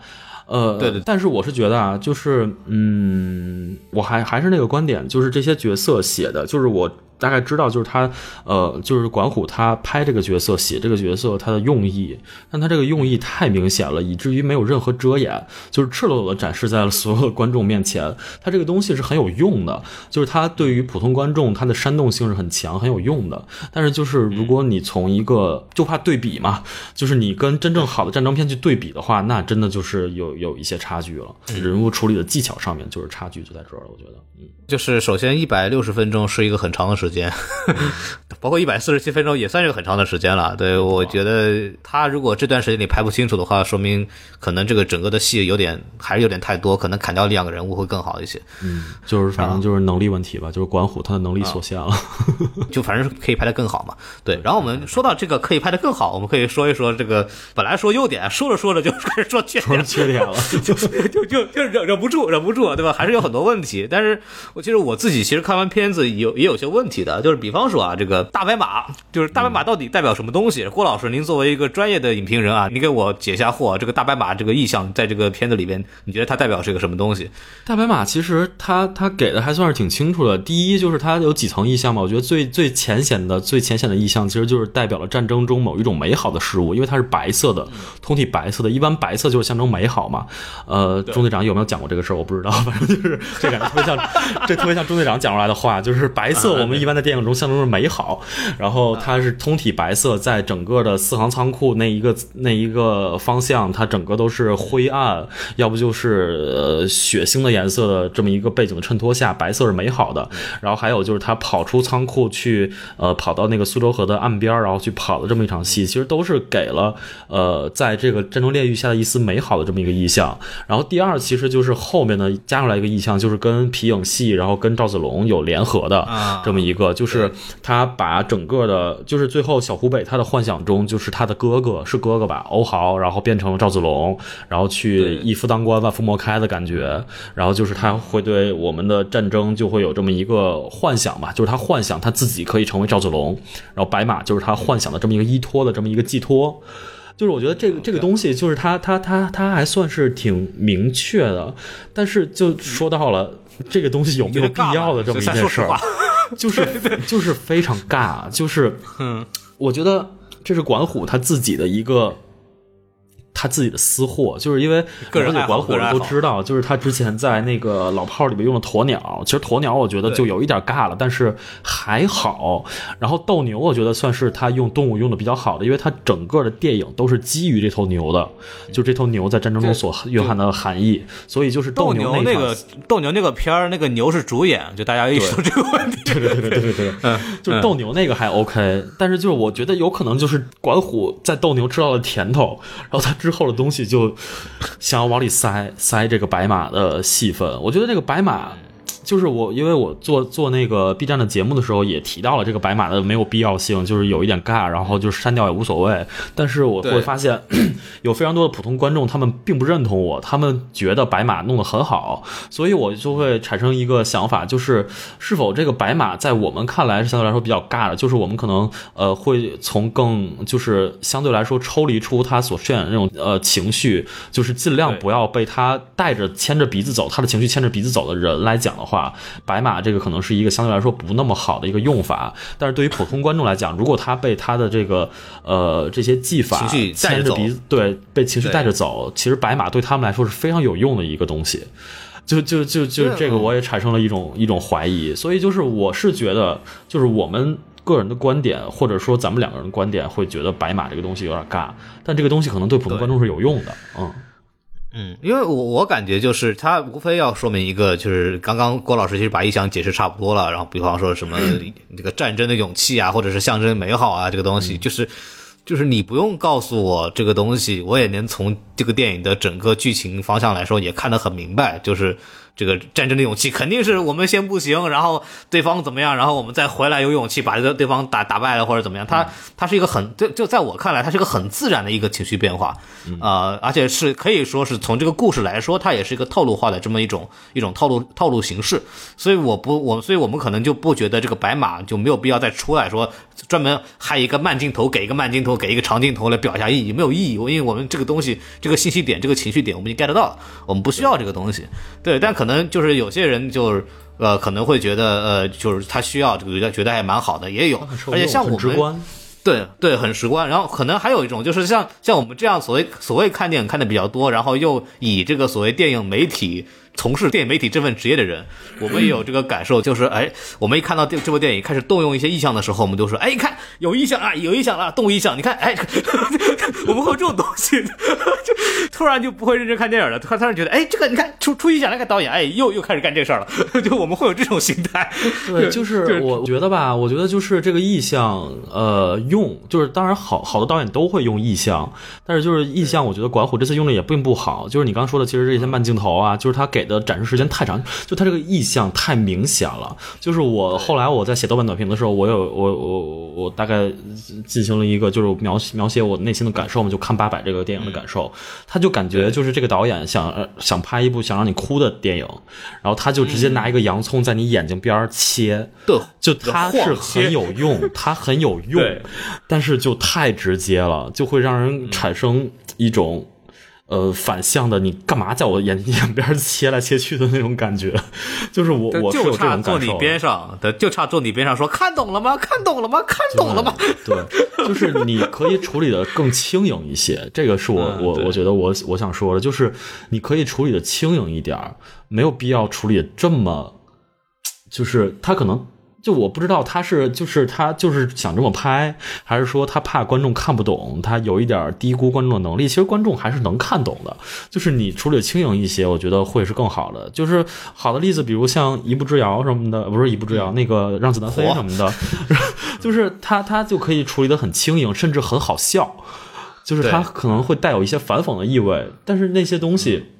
呃，对对。但是我是觉得啊，就是嗯，我还还是那个观点，就是这些角色写的，就是我。大概知道就是他，呃，就是管虎他拍这个角色、写这个角色他的用意，但他这个用意太明显了，以至于没有任何遮掩，就是赤裸裸的展示在了所有的观众面前。他这个东西是很有用的，就是他对于普通观众他的煽动性是很强、很有用的。但是就是如果你从一个就怕对比嘛，就是你跟真正好的战争片去对比的话，那真的就是有有一些差距了。人物处理的技巧上面就是差距就在这儿了，我觉得，嗯，就是首先一百六十分钟是一个很长的时间。时间，[LAUGHS] 包括一百四十七分钟也算是很长的时间了。对我觉得他如果这段时间里拍不清楚的话，说明可能这个整个的戏有点还是有点太多，可能砍掉两个人物会更好一些。嗯，就是反正就是能力问题吧，就是管虎他的能力所限了，[LAUGHS] 就反正是可以拍得更好嘛。对，然后我们说到这个可以拍得更好，我们可以说一说这个本来说优点，说着说着就开始说缺点，缺点了，[LAUGHS] 就就就就忍忍不住，忍不住，对吧？还是有很多问题。但是我其实我自己其实看完片子有也有些问题。的，就是比方说啊，这个大白马，就是大白马到底代表什么东西？郭老师，您作为一个专业的影评人啊，你给我解下惑。这个大白马这个意象，在这个片子里边，你觉得它代表是一个什么东西？大白马其实它它给的还算是挺清楚的。第一就是它有几层意象嘛，我觉得最最浅显的、最浅显的意象，其实就是代表了战争中某一种美好的事物，因为它是白色的，通体白色的，一般白色就是象征美好嘛。呃，中队长有没有讲过这个事儿？我不知道，[LAUGHS] 反正就是这感觉特别像，这特别像中队长讲出来的话，就是白色，我们一般。在电影中象征着美好，然后它是通体白色，在整个的四行仓库那一个那一个方向，它整个都是灰暗，要不就是呃血腥的颜色的这么一个背景的衬托下，白色是美好的。然后还有就是他跑出仓库去，呃，跑到那个苏州河的岸边，然后去跑的这么一场戏，其实都是给了呃在这个战争炼狱下的一丝美好的这么一个意象。然后第二，其实就是后面呢加出来一个意象，就是跟皮影戏，然后跟赵子龙有联合的这么一个。个就是他把整个的，就是最后小湖北他的幻想中，就是他的哥哥是哥哥吧，欧豪，然后变成了赵子龙，然后去一夫当关万夫莫开的感觉，然后就是他会对我们的战争就会有这么一个幻想吧，就是他幻想他自己可以成为赵子龙，然后白马就是他幻想的这么一个依托的这么一个寄托，就是我觉得这个这个东西就是他他他他还算是挺明确的，但是就说到了这个东西有没有必要的这么一件事儿。就是就是非常尬，就是，嗯，我觉得这是管虎他自己的一个。他自己的私货，就是因为了解管虎的都知道，就是他之前在那个老炮里面用的鸵鸟，其实鸵鸟我觉得就有一点尬了，但是还好。然后斗牛，我觉得算是他用动物用的比较好的，因为他整个的电影都是基于这头牛的，就这头牛在战争中所蕴含的含义。所以就是斗牛那个斗牛那个片儿，那个牛是主演，就大家意识到这个问题。对对对对对对，嗯，就是斗牛那个还 OK，但是就是我觉得有可能就是管虎在斗牛吃到了甜头，然后他。之后的东西就想要往里塞塞这个白马的戏份，我觉得这个白马。就是我，因为我做做那个 B 站的节目的时候，也提到了这个白马的没有必要性，就是有一点尬，然后就是删掉也无所谓。但是我会发现，[CLEARS THROAT] 有非常多的普通观众，他们并不认同我，他们觉得白马弄得很好，所以我就会产生一个想法，就是是否这个白马在我们看来是相对来说比较尬的，就是我们可能呃会从更就是相对来说抽离出他所渲染的那种呃情绪，就是尽量不要被他带着牵着鼻子走，他的情绪牵着鼻子走的人来讲的话。话，白马这个可能是一个相对来说不那么好的一个用法。但是对于普通观众来讲，如果他被他的这个呃这些技法牵着鼻子，对，被情绪带着走，其实白马对他们来说是非常有用的一个东西。就就就就这个，我也产生了一种一种怀疑，所以就是我是觉得，就是我们个人的观点，或者说咱们两个人的观点，会觉得白马这个东西有点尬，但这个东西可能对普通观众是有用的，嗯。嗯，因为我我感觉就是他无非要说明一个，就是刚刚郭老师其实把意象解释差不多了，然后比方说什么这个战争的勇气啊，或者是象征美好啊，这个东西就是。就是你不用告诉我这个东西，我也能从这个电影的整个剧情方向来说也看得很明白。就是这个战争的勇气，肯定是我们先不行，然后对方怎么样，然后我们再回来有勇气把这个对方打打败了或者怎么样。他他是一个很就就在我看来，他是一个很自然的一个情绪变化，呃，而且是可以说是从这个故事来说，它也是一个套路化的这么一种一种套路套路形式。所以我不我所以我们可能就不觉得这个白马就没有必要再出来说专门还一个慢镜头给一个慢镜头给一个长镜头来表一下意义，没有意义，因为我们这个东西这个信息点这个情绪点我们已经 get 到了，我们不需要这个东西。对，但可能就是有些人就是。呃，可能会觉得，呃，就是他需要这个，觉得觉得还蛮好的，也有，而且像我们，直观，对对，很直观。然后可能还有一种就是像像我们这样所谓所谓看电影看的比较多，然后又以这个所谓电影媒体从事电影媒体这份职业的人，我们也有这个感受，就是哎，我们一看到这这部电影开始动用一些意象的时候，我们就说，哎，你看有意象啊，有意象了，动物意象，你看，哎，我们会有这种东西，[LAUGHS] 就突然就不会认真看电影了，突然突然觉得，哎，这个你看出出意象，那个导演，哎，又又开始干这事儿了，[LAUGHS] 就我们会有这种心态。[LAUGHS] 对，就是我觉得吧，我觉得就是这个意象，呃，用就是当然好好的导演都会用意象，但是就是意象，我觉得管虎这次用的也并不好。就是你刚刚说的，其实这些慢镜头啊，就是他给的展示时间太长，就他这个意象太明显了。就是我后来我在写豆瓣短评的时候，我有我我我大概进行了一个就是描写描写我内心的感受嘛，就看八佰这个电影的感受，他就感觉就是这个导演想呃想拍一部想让你哭的电影，然后他就直接拿一个洋葱在你眼睛边儿切。对，就他是很有用，他很有用，[LAUGHS] 但是就太直接了，就会让人产生一种。呃，反向的，你干嘛在我眼眼边切来切去的那种感觉，[LAUGHS] 就是我我是有就这差坐你种感受的。边上，对，就差坐你边上说看懂了吗？看懂了吗？[LAUGHS] 看懂了吗？对，就是你可以处理的更轻盈一些，这个是我、我嗯我觉得我我想说的，就是你可以处理的轻盈一点，没有必要处理的这么，就是他可能。就我不知道他是就是他就是想这么拍，还是说他怕观众看不懂，他有一点低估观众的能力。其实观众还是能看懂的，就是你处理得轻盈一些，我觉得会是更好的。就是好的例子，比如像《一步之遥》什么的，不是《一步之遥》，那个《让子弹飞》什么的，[LAUGHS] 就是他他就可以处理的很轻盈，甚至很好笑。就是他可能会带有一些反讽的意味，但是那些东西。就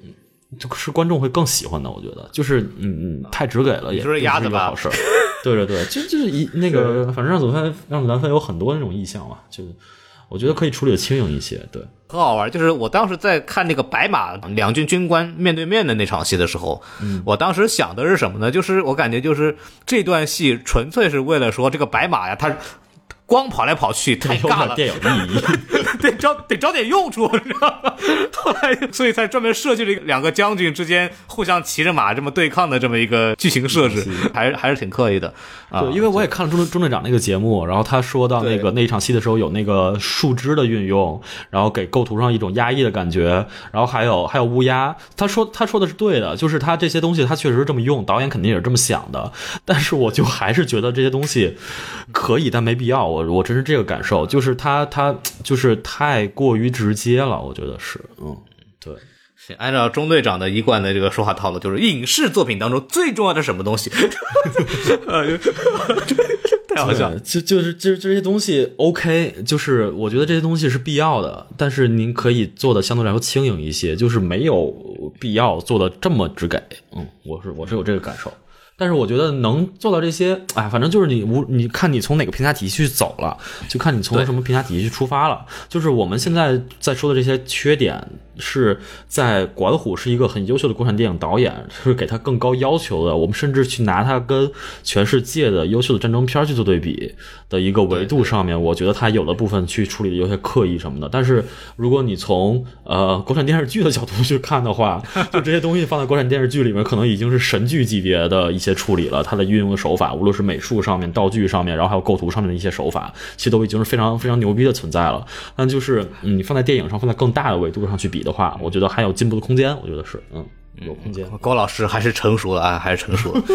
是观众会更喜欢的，我觉得，就是嗯嗯，太直给了也不是一个好事儿。对对对，就就是一 [LAUGHS] 那个，反正让子弹让子弹飞有很多那种意向嘛，就是我觉得可以处理的轻盈一些。对，很好玩，就是我当时在看那个白马两军军官面对面的那场戏的时候，嗯我当时想的是什么呢？就是我感觉就是这段戏纯粹是为了说这个白马呀，他光跑来跑去太有尬了，点电影意义。[LAUGHS] 得找得找点用处，你知道吗？[LAUGHS] 后来所以才专门设计了两个将军之间互相骑着马这么对抗的这么一个剧情设置，还是还是挺刻意的啊。对，因为我也看了中中队长那个节目，然后他说到那个那一场戏的时候，有那个树枝的运用，然后给构图上一种压抑的感觉，然后还有还有乌鸦，他说他说的是对的，就是他这些东西他确实是这么用，导演肯定也是这么想的，但是我就还是觉得这些东西可以，但没必要，我我真是这个感受，就是他他就是太过于直接了，我觉得是，嗯，对。行按照中队长的一贯的这个说话套路，就是影视作品当中最重要的什么东西？[LAUGHS] 呃太好笑了。就就是就是这些东西 OK，就是我觉得这些东西是必要的，但是您可以做的相对来说轻盈一些，就是没有必要做的这么直给。嗯，我是我是有这个感受。但是我觉得能做到这些，哎，反正就是你无你看你从哪个评价体系去走了，就看你从什么评价体系去出发了。就是我们现在在说的这些缺点，是在管虎是一个很优秀的国产电影导演，是给他更高要求的。我们甚至去拿他跟全世界的优秀的战争片去做对比。的一个维度上面，我觉得它有的部分去处理的有些刻意什么的。但是如果你从呃国产电视剧的角度去看的话，就这些东西放在国产电视剧里面，可能已经是神剧级别的一些处理了。它的运用的手法，无论是美术上面、道具上面，然后还有构图上面的一些手法，其实都已经是非常非常牛逼的存在了。但就是嗯，你放在电影上，放在更大的维度上去比的话，我觉得还有进步的空间。我觉得是嗯。有空间，高老师还是成熟了啊，还是成熟了。[LAUGHS]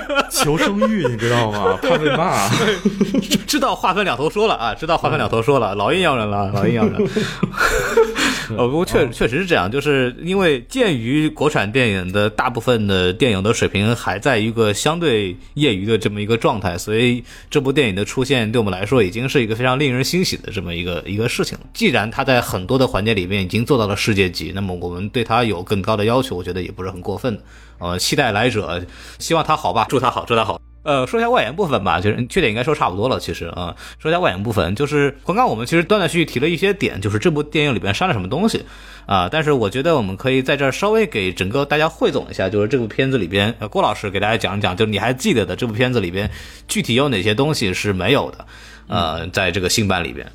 [LAUGHS] 求生欲，你知道吗？[LAUGHS] 怕被骂。[LAUGHS] 知道话分两头说了啊，知道话分两头说了，老阴阳人了，老阴阳人。呃，不过确确实是这样，就是因为鉴于国产电影的大部分的电影的水平还在一个相对业余的这么一个状态，所以这部电影的出现对我们来说已经是一个非常令人欣喜的这么一个一个事情了。既然它在很多的环节里面已经做到了世界级，那么我们对它有更高的要求，我觉得也不是很过分的。呃，期待来者，希望他好吧，祝他好，祝他好。呃，说一下外延部分吧，就是缺点应该说差不多了。其实啊，说一下外延部分，就是刚刚我们其实断断续续提了一些点，就是这部电影里边删了什么东西啊。但是我觉得我们可以在这儿稍微给整个大家汇总一下，就是这部片子里边，郭老师给大家讲一讲，就是你还记得的这部片子里边具体有哪些东西是没有的？呃，在这个新版里边。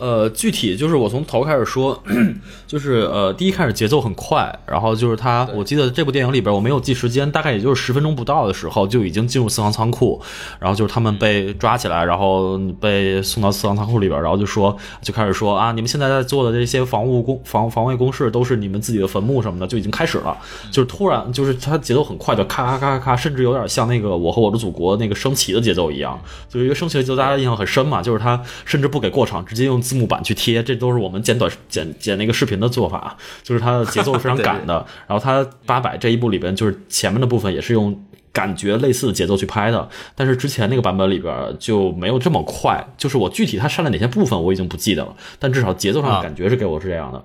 呃，具体就是我从头开始说，[CLEARS THROAT] 就是呃，第一开始节奏很快，然后就是他，我记得这部电影里边我没有记时间，大概也就是十分钟不到的时候就已经进入四行仓库，然后就是他们被抓起来，然后被送到四行仓库里边，然后就说 [LAUGHS] 就开始说啊，你们现在在做的这些防务工防防卫工事都是你们自己的坟墓什么的，就已经开始了，就是突然就是他节奏很快，就咔咔咔咔咔，甚至有点像那个我和我的祖国那个升旗的节奏一样，就是一个升旗的节奏，大家印象很深嘛，就是他甚至不给过场，直接用。字幕版去贴，这都是我们剪短剪剪那个视频的做法，就是它的节奏是非常 [LAUGHS] 赶的。然后它八百这一部里边，就是前面的部分也是用感觉类似的节奏去拍的，但是之前那个版本里边就没有这么快。就是我具体它删了哪些部分我已经不记得了，但至少节奏上的感觉是给我是这样的。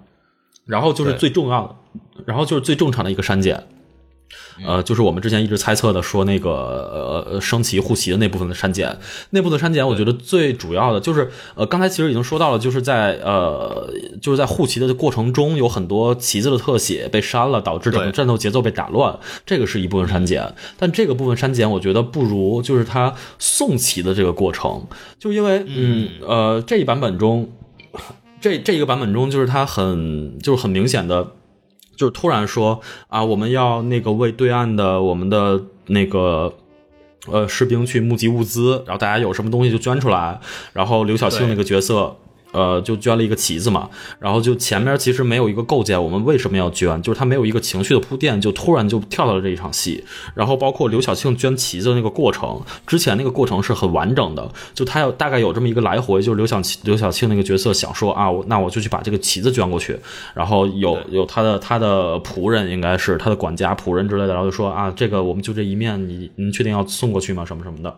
然后就是最重要的，然后就是最正常的一个删减。呃，就是我们之前一直猜测的，说那个呃升旗护旗的那部分的删减，那部的删减，我觉得最主要的就是，呃，刚才其实已经说到了，就是在呃就是在护旗的过程中，有很多旗子的特写被删了，导致整个战斗节奏被打乱，这个是一部分删减。但这个部分删减，我觉得不如就是他送旗的这个过程，就因为嗯呃这一版本中，这这一个版本中，就是它很就是很明显的。就是突然说啊，我们要那个为对岸的我们的那个呃士兵去募集物资，然后大家有什么东西就捐出来，然后刘晓庆那个角色。呃，就捐了一个旗子嘛，然后就前面其实没有一个构建，我们为什么要捐？就是他没有一个情绪的铺垫，就突然就跳到了这一场戏。然后包括刘晓庆捐旗子的那个过程，之前那个过程是很完整的，就他有大概有这么一个来回，就是刘晓刘晓庆那个角色想说啊，那我就去把这个旗子捐过去，然后有有他的他的仆人，应该是他的管家仆人之类的，然后就说啊，这个我们就这一面，你你确定要送过去吗？什么什么的。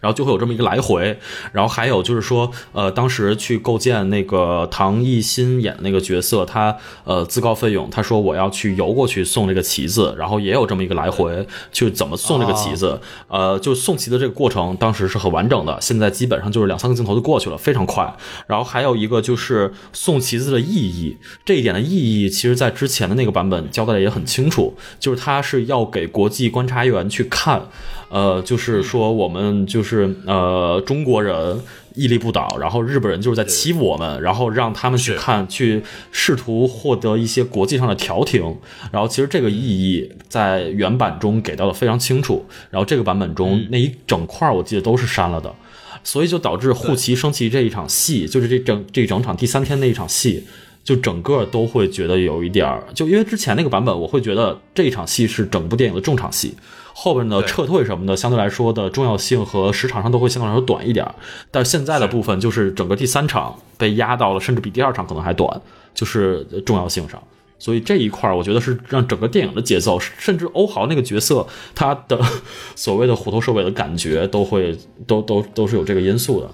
然后就会有这么一个来回，然后还有就是说，呃，当时去构建那个唐艺昕演那个角色，他呃自告奋勇，他说我要去游过去送这个旗子，然后也有这么一个来回，去怎么送这个旗子，呃，就送旗的这个过程，当时是很完整的，现在基本上就是两三个镜头就过去了，非常快。然后还有一个就是送旗子的意义，这一点的意义，其实在之前的那个版本交代的也很清楚，就是他是要给国际观察员去看。呃，就是说我们就是呃中国人屹立不倒，然后日本人就是在欺负我们，然后让他们去看，去试图获得一些国际上的调停。然后其实这个意义在原版中给到的非常清楚，然后这个版本中那一整块我记得都是删了的，所以就导致护旗升旗这一场戏，就是这整这整场第三天那一场戏，就整个都会觉得有一点儿，就因为之前那个版本，我会觉得这一场戏是整部电影的重场戏。后边的撤退什么的，相对来说的重要性和时长上都会相对来说短一点。但现在的部分就是整个第三场被压到了，甚至比第二场可能还短，就是重要性上。所以这一块儿，我觉得是让整个电影的节奏，甚至欧豪那个角色他的 [LAUGHS] 所谓的虎头蛇尾的感觉，都会都都都是有这个因素的。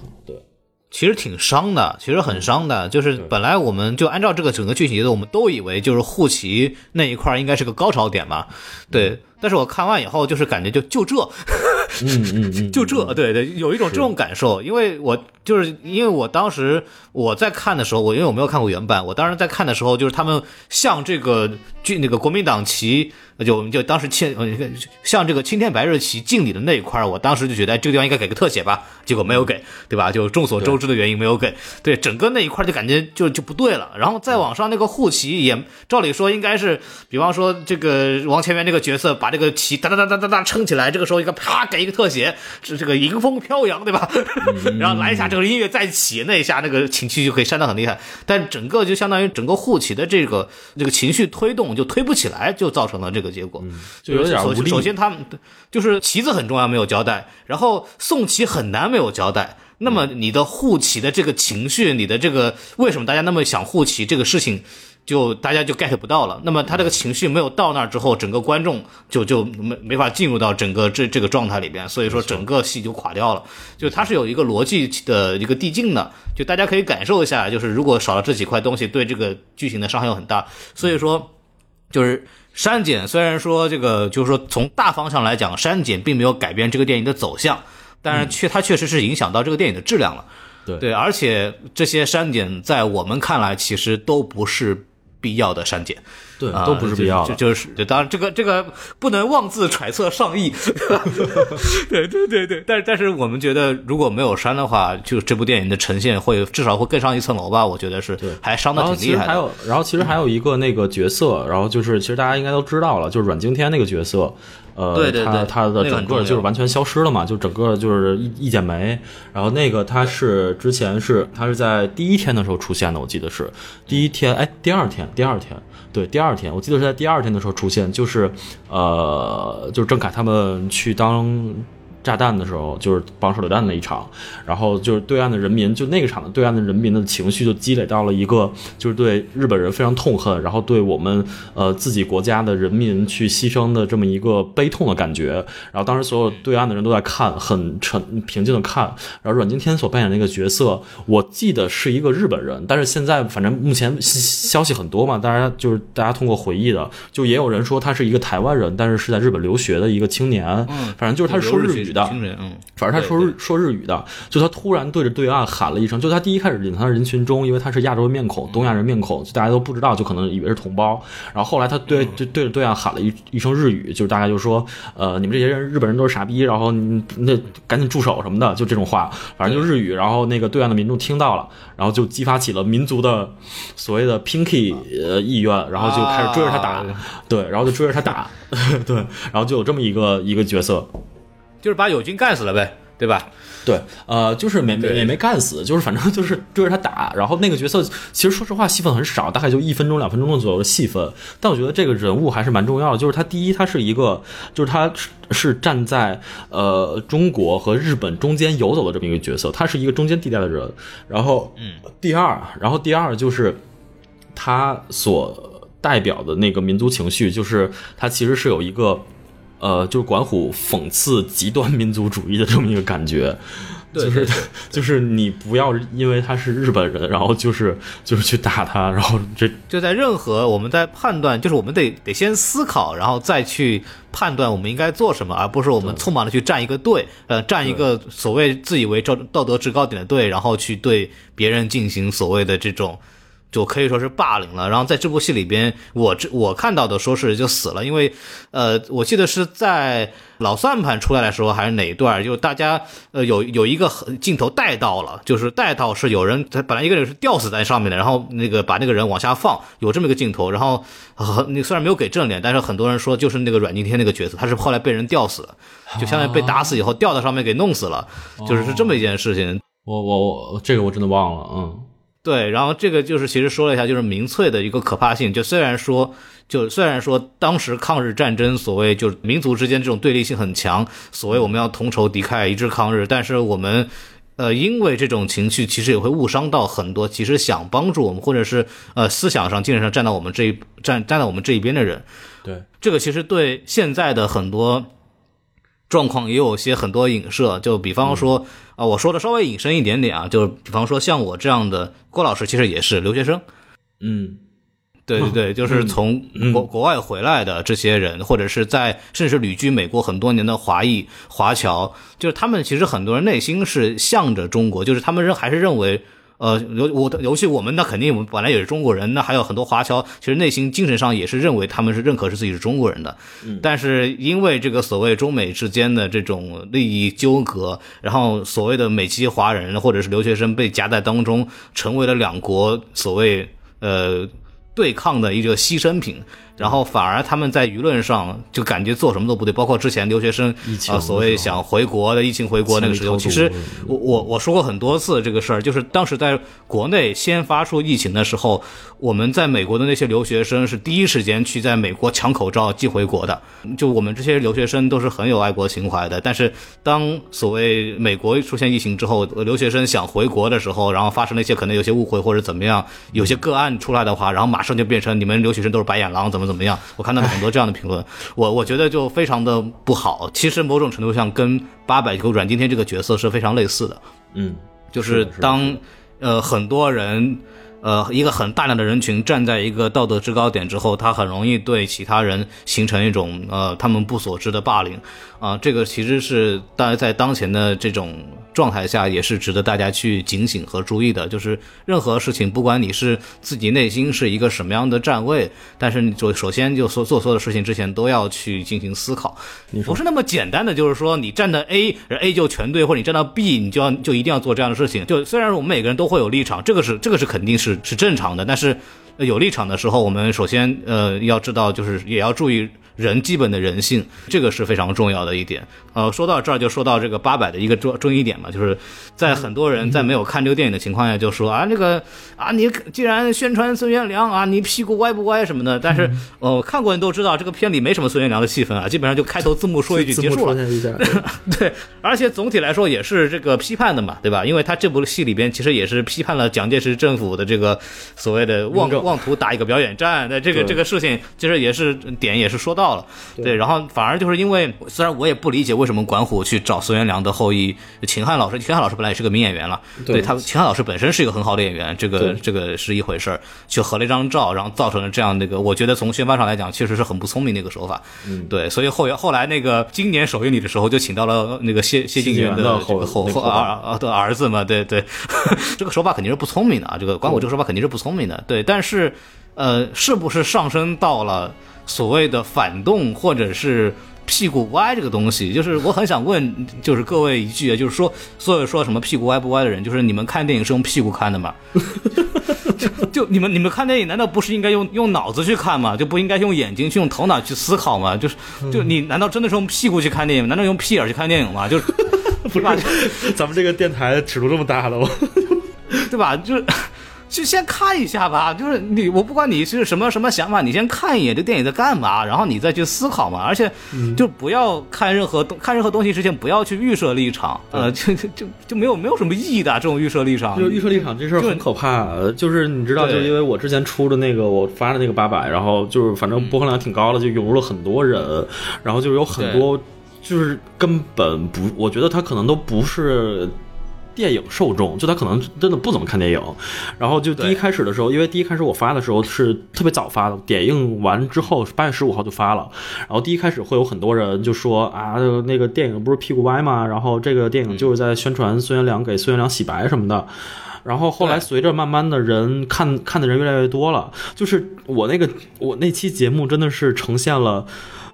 对。其实挺伤的，其实很伤的。就是本来我们就按照这个整个剧情节奏，我们都以为就是护旗那一块应该是个高潮点嘛，对。但是我看完以后，就是感觉就就这，[LAUGHS] 嗯嗯嗯，就这，对对，有一种这种感受。因为我就是因为我当时我在看的时候，我因为我没有看过原版，我当时在看的时候，就是他们向这个军那个国民党旗，就我们就当时青呃向这个青天白日旗敬礼的那一块，我当时就觉得哎这个地方应该给个特写吧，结果没有给，对吧？就众所周知的原因没有给，对整个那一块就感觉就就不对了。然后再往上那个护旗也照理说应该是，比方说这个王千源这个角色把这个旗哒哒哒哒哒哒撑起来，这个时候一个啪给一个特写，这这个迎风飘扬，对吧？[LAUGHS] 然后来一下这个音乐再起，那一下那个情绪就可以煽得很厉害。但整个就相当于整个护旗的这个这个情绪推动就推不起来，就造成了这个结果。就有点首无力首先他们就是旗子很重要，没有交代，然后送旗很难，没有交代。那么你的护旗的这个情绪，你的这个为什么大家那么想护旗这个事情，就大家就 get 不到了。那么他这个情绪没有到那儿之后，整个观众就就没没法进入到整个这这个状态里边，所以说整个戏就垮掉了。就它是有一个逻辑的一个递进的，就大家可以感受一下，就是如果少了这几块东西，对这个剧情的伤害又很大。所以说，就是删减，虽然说这个就是说从大方向来讲，删减并没有改变这个电影的走向，但是确它确实是影响到这个电影的质量了。对对，而且这些删减在我们看来其实都不是必要的删减。啊，对都不是必要的。就是，就当然这个这个不能妄自揣测上意，[LAUGHS] 对？对对对对，但是但是我们觉得如果没有删的话，就这部电影的呈现会至少会更上一层楼吧？我觉得是，还伤的挺厉害的。其实还有，然后其实还有一个那个角色，然后就是其实大家应该都知道了，就是阮经天那个角色，呃，对对对他他的整个就是完全消失了嘛，就整个就是一一剪梅。然后那个他是之前是他是在第一天的时候出现的，我记得是第一天，哎，第二天，第二天。对，第二天我记得是在第二天的时候出现，就是呃，就是郑恺他们去当炸弹的时候，就是绑手榴弹那一场，然后就是对岸的人民，就那个场的对岸的人民的情绪就积累到了一个，就是对日本人非常痛恨，然后对我们呃自己国家的人民去牺牲的这么一个悲痛的感觉。然后当时所有对岸的人都在看，很沉平静的看。然后阮经天所扮演的那个角色，我记得是一个日本人，但是现在反正目前消息很多嘛，大家就是大家通过回忆的，就也有人说他是一个台湾人，但是是在日本留学的一个青年，嗯反正就是他是说日语的，反正他说日说日语的，就他突然对着对岸喊了一声，就他第一开始隐藏在人群中，因为他是亚洲面孔、东亚人面孔，就大家都不知道，就可能以为是同胞。然后后来他对对对着对岸喊了一一声日语，就是大概就说，呃，你们这些人日本人都是傻逼，然后那赶紧住手什么的，就这种话，反正就日语。然后那个对岸的民众听到了，然后就激发起了民族的所谓的 pinky 呃意愿，然后就开始追着他打，啊对，然后就追着他打，[LAUGHS] 对，然后就有这么一个一个角色。就是把友军干死了呗，对吧？对，呃，就是没没也没干死，就是反正就是追着他打。然后那个角色其实说实话戏份很少，大概就一分钟两分钟左右的戏份，但我觉得这个人物还是蛮重要的。就是他第一，他是一个，就是他是是站在呃中国和日本中间游走的这么一个角色，他是一个中间地带的人。然后，嗯，第二，然后第二就是他所代表的那个民族情绪，就是他其实是有一个。呃，就是管虎讽刺极端民族主义的这么一个感觉，就是 [LAUGHS] 就是你不要因为他是日本人，然后就是就是去打他，然后这就在任何我们在判断，就是我们得得先思考，然后再去判断我们应该做什么，而不是我们匆忙的去站一个队，呃，站一个所谓自以为道道德制高点的队，然后去对别人进行所谓的这种。就可以说是霸凌了。然后在这部戏里边，我这我看到的说是就死了，因为呃，我记得是在老算盘出来的时候还是哪一段，就大家呃有有一个镜头带到了，就是带到是有人他本来一个人是吊死在上面的，然后那个把那个人往下放，有这么一个镜头。然后呃，虽然没有给正脸，但是很多人说就是那个阮经天那个角色，他是后来被人吊死，就相当于被打死以后吊到上面给弄死了，就是是这么一件事情。我我我这个我真的忘了，嗯。对，然后这个就是其实说了一下，就是民粹的一个可怕性。就虽然说，就虽然说当时抗日战争所谓就是民族之间这种对立性很强，所谓我们要同仇敌忾，一致抗日，但是我们。呃，因为这种情绪，其实也会误伤到很多其实想帮助我们，或者是呃思想上、精神上站到我们这一站站到我们这一边的人。对，这个其实对现在的很多状况也有些很多影射，就比方说啊、我说的稍微引申一点点啊，就是比方说像我这样的郭老师，其实也是留学生，嗯，对对对，就是从国国外回来的这些人，或者是在甚至是旅居美国很多年的华裔华侨，就是他们其实很多人内心是向着中国，就是他们认还是认为。呃，尤我尤其我们那肯定我们本来也是中国人，那还有很多华侨，其实内心精神上也是认为他们是认可是自己是中国人的，但是因为这个所谓中美之间的这种利益纠葛，然后所谓的美籍华人或者是留学生被夹在当中，成为了两国所谓呃对抗的一个牺牲品。然后反而他们在舆论上就感觉做什么都不对，包括之前留学生啊，所谓想回国的疫情回国那个时候，其实我我我说过很多次这个事儿，就是当时在国内先发出疫情的时候，我们在美国的那些留学生是第一时间去在美国抢口罩寄回国的，就我们这些留学生都是很有爱国情怀的。但是当所谓美国出现疫情之后，留学生想回国的时候，然后发生了一些可能有些误会或者怎么样，有些个案出来的话，然后马上就变成你们留学生都是白眼狼，怎么。怎么样？我看到了很多这样的评论，我我觉得就非常的不好。其实某种程度上跟八百个阮经天这个角色是非常类似的。嗯，就是当呃很多人呃一个很大量的人群站在一个道德制高点之后，他很容易对其他人形成一种呃他们不所知的霸凌啊。这个其实是大家在当前的这种。状态下也是值得大家去警醒和注意的，就是任何事情，不管你是自己内心是一个什么样的站位，但是你就首先就说做所有的事情之前都要去进行思考，不是那么简单的，就是说你站在 A，A 就全对，或者你站到 B，你就要就一定要做这样的事情。就虽然我们每个人都会有立场，这个是这个是肯定是是正常的，但是有立场的时候，我们首先呃要知道，就是也要注意。人基本的人性，这个是非常重要的一点。呃，说到这儿就说到这个八百的一个重重一点嘛，就是在很多人在没有看这个电影的情况下，就说啊，那个啊，你既然宣传孙元良啊，你屁股歪不歪什么的。但是，呃，看过人都知道，这个片里没什么孙元良的戏份啊，基本上就开头字幕说一句结束了。[LAUGHS] 对，而且总体来说也是这个批判的嘛，对吧？因为他这部戏里边其实也是批判了蒋介石政府的这个所谓的妄妄图打一个表演战那这个这个事情，其实也是点也是说到。了，对，然后反而就是因为，虽然我也不理解为什么管虎去找孙元良的后裔秦汉老师，秦汉老师本来也是个名演员了，对。他，秦汉老师本身是一个很好的演员，这个这个是一回事儿，去合了一张照，然后造成了这样那个，我觉得从宣发上来讲，确实是很不聪明的一个手法，嗯，对，所以后后来那个今年首映礼的时候，就请到了那个谢谢晋元的后后儿的儿子嘛，对对，[LAUGHS] 这个手法肯定是不聪明的啊，这个管虎这个手法肯定是不聪明的，对，但是呃，是不是上升到了？所谓的反动或者是屁股歪这个东西，就是我很想问，就是各位一句，就是说，所有说什么屁股歪不歪的人，就是你们看电影是用屁股看的吗？[LAUGHS] 就就你们你们看电影难道不是应该用用脑子去看吗？就不应该用眼睛去用头脑去思考吗？就是就你难道真的是用屁股去看电影？难道用屁眼去看电影吗？就是不是咱们这个电台尺度这么大了吗？对吧？就是。就先看一下吧，就是你，我不管你是什么什么想法，你先看一眼这电影在干嘛，然后你再去思考嘛。而且，就不要看任何东看任何东西之前，不要去预设立场，呃，就就就没有没有什么意义的这种预设立场。就预设立场这事儿很可怕，就是你知道，就因为我之前出的那个我发的那个八百，然后就是反正播放量挺高的，就涌入了很多人，然后就有很多就是根本不，我觉得他可能都不是。电影受众就他可能真的不怎么看电影，然后就第一开始的时候，因为第一开始我发的时候是特别早发的，点映完之后八月十五号就发了，然后第一开始会有很多人就说啊，那个电影不是屁股歪吗？然后这个电影就是在宣传孙元良给孙元良洗白什么的，然后后来随着慢慢的人看看的人越来越多了，就是我那个我那期节目真的是呈现了，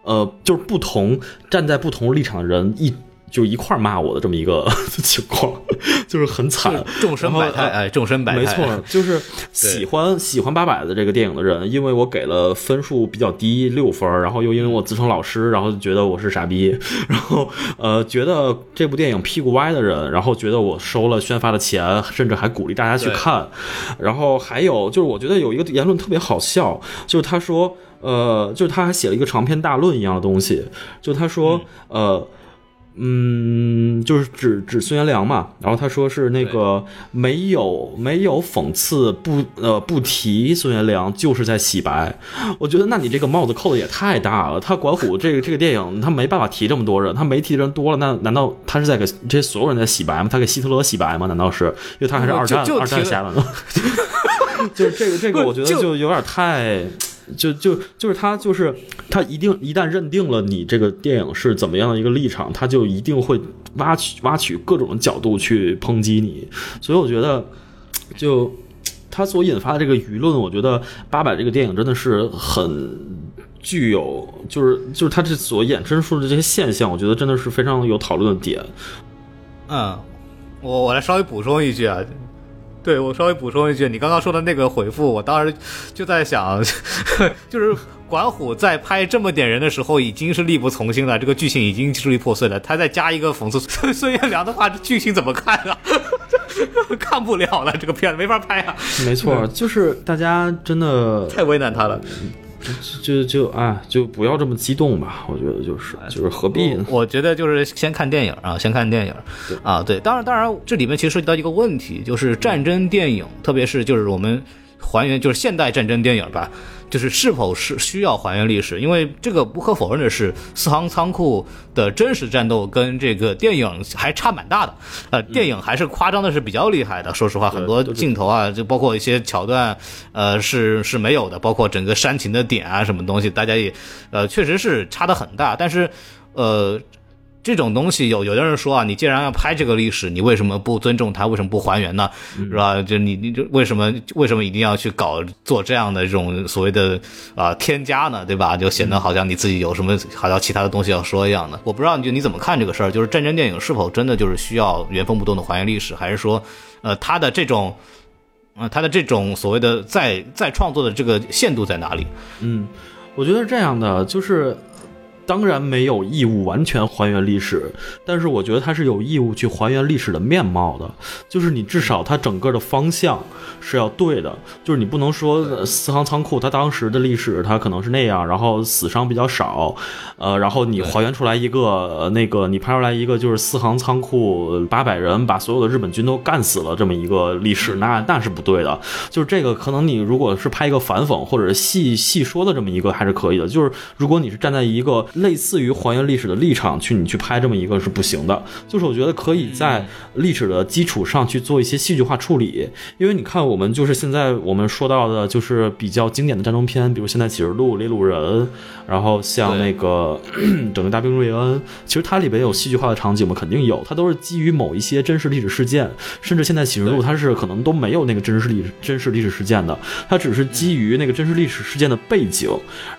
呃，就是不同站在不同立场的人一。就一块骂我的这么一个 [LAUGHS] 情况，[LAUGHS] 就是很惨，众生百态，哎，众生百态，没错，[LAUGHS] 就是喜欢喜欢八百的这个电影的人，因为我给了分数比较低六分，然后又因为我自称老师，然后就觉得我是傻逼，然后呃，觉得这部电影屁股歪的人，然后觉得我收了宣发的钱，甚至还鼓励大家去看，然后还有就是我觉得有一个言论特别好笑，就是他说，呃，就是他还写了一个长篇大论一样的东西，就他说，呃。嗯，就是指指孙元良嘛，然后他说是那个没有没有讽刺不呃不提孙元良就是在洗白，我觉得那你这个帽子扣的也太大了。他管虎这个这个电影他没办法提这么多人，他没提的人多了，那难道他是在给这些所有人在洗白吗？他给希特勒洗白吗？难道是因为他还是二战二战下来呢？[LAUGHS] 就是这个这个，我觉得就有点太。就就就是他就是他一定一旦认定了你这个电影是怎么样的一个立场，他就一定会挖取挖取各种角度去抨击你。所以我觉得，就他所引发的这个舆论，我觉得《八佰》这个电影真的是很具有，就是就是他这所衍生出的这些现象，我觉得真的是非常有讨论的点。嗯，我我来稍微补充一句啊。对我稍微补充一句，你刚刚说的那个回复，我当时就在想，[LAUGHS] 就是管虎在拍这么点人的时候已经是力不从心了，这个剧情已经支离破碎了，他再加一个讽刺 [LAUGHS] 孙元良的话，这剧情怎么看啊？[LAUGHS] 看不了了，这个片子没法拍啊。没错，就是大家真的太为难他了。就就啊，就不要这么激动吧。我觉得就是就是何必呢？我觉得就是先看电影啊，先看电影啊。对，当然当然，这里面其实涉及到一个问题，就是战争电影，特别是就是我们还原就是现代战争电影吧。就是是否是需要还原历史？因为这个不可否认的是，四行仓库的真实战斗跟这个电影还差蛮大的。呃，电影还是夸张的是比较厉害的。说实话，很多镜头啊，就包括一些桥段，呃，是是没有的。包括整个煽情的点啊，什么东西，大家也，呃，确实是差的很大。但是，呃。这种东西有有的人说啊，你既然要拍这个历史，你为什么不尊重它？为什么不还原呢？是吧？就你你就为什么为什么一定要去搞做这样的这种所谓的啊添加呢？对吧？就显得好像你自己有什么好像其他的东西要说一样的。我不知道你就你怎么看这个事儿？就是战争电影是否真的就是需要原封不动的还原历史，还是说呃它的这种呃他的这种所谓的再再创作的这个限度在哪里？嗯，我觉得是这样的，就是。当然没有义务完全还原历史，但是我觉得它是有义务去还原历史的面貌的。就是你至少它整个的方向是要对的，就是你不能说四行仓库它当时的历史它可能是那样，然后死伤比较少，呃，然后你还原出来一个那个你拍出来一个就是四行仓库八百人把所有的日本军都干死了这么一个历史，那那是不对的。就是这个可能你如果是拍一个反讽或者是细细说的这么一个还是可以的。就是如果你是站在一个类似于还原历史的立场去你去拍这么一个是不行的，就是我觉得可以在历史的基础上去做一些戏剧化处理，因为你看我们就是现在我们说到的就是比较经典的战争片，比如现在启示录、猎鹿人，然后像那个整个 [CLEARS THROAT] 大兵瑞恩，其实它里边有戏剧化的场景吗？肯定有，它都是基于某一些真实历史事件，甚至现在启示录它是可能都没有那个真实历真实历史事件的，它只是基于那个真实历史事件的背景，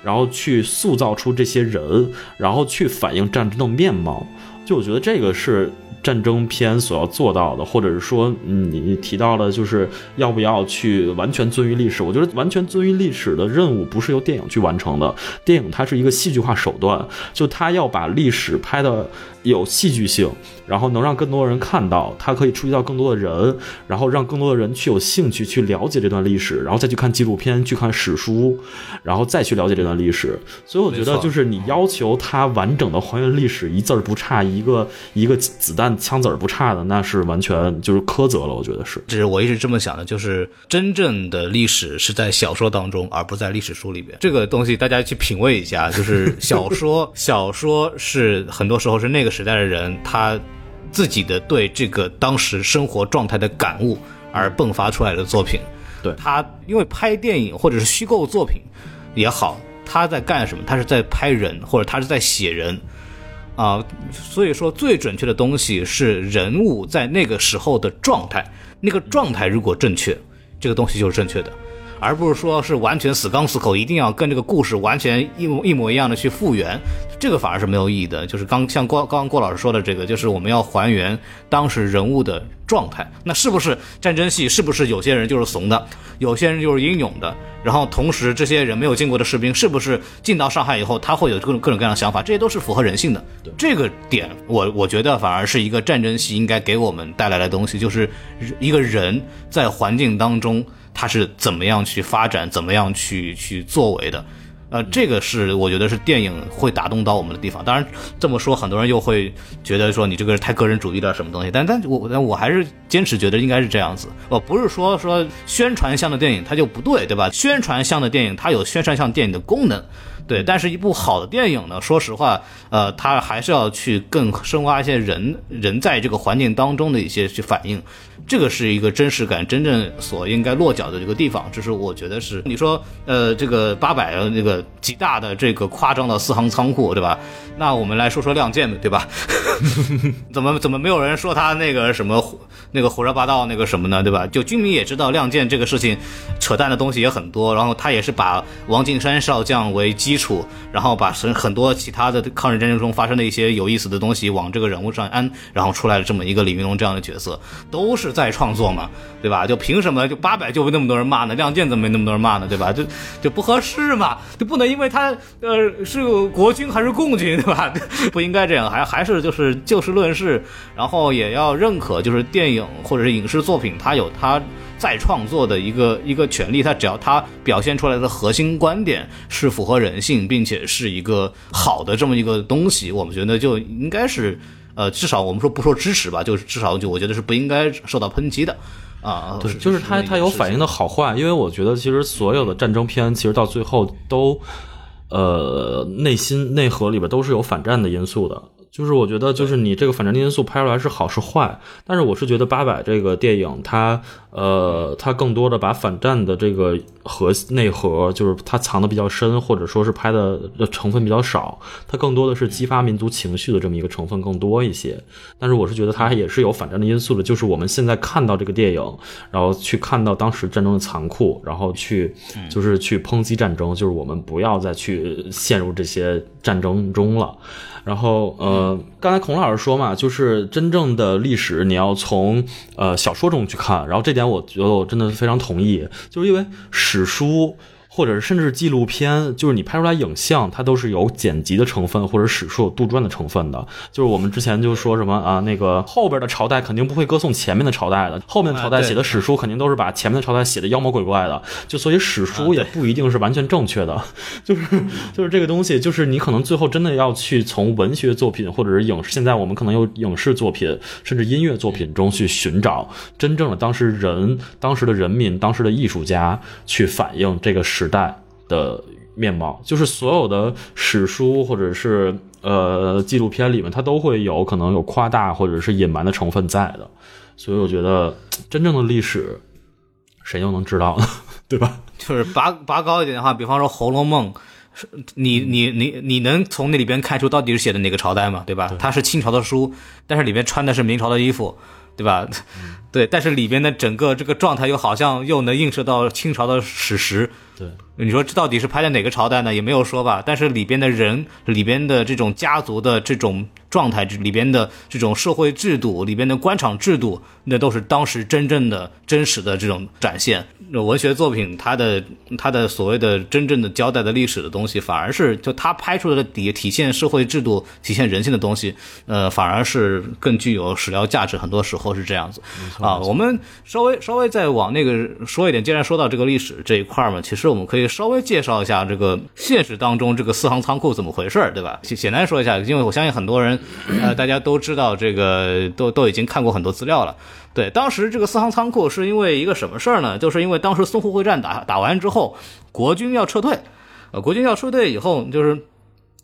然后去塑造出这些人。然后去反映战争的面貌，就我觉得这个是战争片所要做到的，或者是说，你提到的就是要不要去完全遵于历史？我觉得完全遵于历史的任务不是由电影去完成的，电影它是一个戏剧化手段，就它要把历史拍的。有戏剧性，然后能让更多的人看到，它可以触及到更多的人，然后让更多的人去有兴趣去了解这段历史，然后再去看纪录片、去看史书，然后再去了解这段历史。所以我觉得，就是你要求它完整的还原历史，一字儿不差，一个一个子弹枪子儿不差的，那是完全就是苛责了。我觉得是。这是我一直这么想的，就是真正的历史是在小说当中，而不在历史书里边。这个东西大家去品味一下，就是小说，[LAUGHS] 小说是很多时候是那个。时代的人，他自己的对这个当时生活状态的感悟而迸发出来的作品，对他，因为拍电影或者是虚构作品也好，他在干什么？他是在拍人，或者他是在写人啊。所以说，最准确的东西是人物在那个时候的状态，那个状态如果正确，这个东西就是正确的。而不是说是完全死刚死口，一定要跟这个故事完全一模一模一样的去复原，这个反而是没有意义的。就是刚像郭刚刚郭老师说的这个，就是我们要还原当时人物的状态。那是不是战争戏？是不是有些人就是怂的，有些人就是英勇的？然后同时这些人没有见过的士兵，是不是进到上海以后他会有各种各种各样的想法？这些都是符合人性的。这个点，我我觉得反而是一个战争戏应该给我们带来的东西，就是一个人在环境当中。他是怎么样去发展，怎么样去去作为的，呃，这个是我觉得是电影会打动到我们的地方。当然这么说，很多人又会觉得说你这个太个人主义了什么东西。但但我但我还是坚持觉得应该是这样子。我不是说说宣传向的电影它就不对，对吧？宣传向的电影它有宣传向电影的功能。对，但是一部好的电影呢，说实话，呃，它还是要去更深挖一些人人在这个环境当中的一些去反应，这个是一个真实感真正所应该落脚的这个地方。这是我觉得是你说，呃，这个八百那个极大的这个夸张的四行仓库，对吧？那我们来说说《亮剑》的对吧？[LAUGHS] 怎么怎么没有人说他那个什么那个胡说八道那个什么呢？对吧？就军迷也知道《亮剑》这个事情扯淡的东西也很多，然后他也是把王敬山少将为基础，然后把很很多其他的抗日战争中发生的一些有意思的东西往这个人物上安，然后出来了这么一个李云龙这样的角色，都是在再创作嘛，对吧？就凭什么就八百就被那么多人骂呢？《亮剑》怎么没那么多人骂呢？对吧？就就不合适嘛，就不能因为他呃是国军还是共军，[LAUGHS] 对吧？不应该这样，还还是就是就事论事，然后也要认可，就是电影或者是影视作品，它有它再创作的一个一个权利，它只要它表现出来的核心观点是符合人性，并且是一个好的这么一个东西，我们觉得就应该是呃，至少我们说不说支持吧，就是至少就我觉得是不应该受到抨击的。啊，对，就是它它有反应的好坏，因为我觉得其实所有的战争片，其实到最后都，呃，内心内核里边都是有反战的因素的。就是我觉得，就是你这个反战的因素拍出来是好是坏，但是我是觉得八百这个电影，它呃，它更多的把反战的这个核内核，就是它藏的比较深，或者说是拍的成分比较少，它更多的是激发民族情绪的这么一个成分更多一些。但是我是觉得它也是有反战的因素的，就是我们现在看到这个电影，然后去看到当时战争的残酷，然后去就是去抨击战争，就是我们不要再去陷入这些战争中了。然后，呃，呃刚才孔老师说嘛，就是真正的历史你要从呃小说中去看，然后这点我觉得我真的非常同意，就是因为史书。或者是甚至纪录片，就是你拍出来影像，它都是有剪辑的成分，或者史书有杜撰的成分的。就是我们之前就说什么啊，那个后边的朝代肯定不会歌颂前面的朝代的，后面朝代写的史书肯定都是把前面的朝代写的妖魔鬼怪的。就所以史书也不一定是完全正确的，[LAUGHS] 就是就是这个东西，就是你可能最后真的要去从文学作品或者是影视，现在我们可能有影视作品，甚至音乐作品中去寻找真正的当时人、当时的人民、当时的艺术家去反映这个时。时代的面貌，就是所有的史书或者是呃纪录片里面，它都会有可能有夸大或者是隐瞒的成分在的。所以我觉得真正的历史，谁又能知道呢？对吧？就是拔拔高一点的话，比方说《红楼梦》，你你你你能从那里边看出到底是写的哪个朝代吗？对吧？它是清朝的书，但是里面穿的是明朝的衣服，对吧？对，但是里边的整个这个状态又好像又能映射到清朝的史实。对，你说这到底是拍在哪个朝代呢？也没有说吧。但是里边的人，里边的这种家族的这种状态，里边的这种社会制度，里边的官场制度，那都是当时真正的、真实的这种展现。文学作品，它的它的所谓的真正的交代的历史的东西，反而是就它拍出来的底体现社会制度、体现人性的东西，呃，反而是更具有史料价值。很多时候是这样子啊。我们稍微稍微再往那个说一点，既然说到这个历史这一块嘛，其实我们可以稍微介绍一下这个现实当中这个四行仓库怎么回事对吧？简简单说一下，因为我相信很多人，呃，大家都知道这个，都都已经看过很多资料了。对，当时这个四行仓库是因为一个什么事儿呢？就是因为当时淞沪会战打打完之后，国军要撤退，呃，国军要撤退以后，就是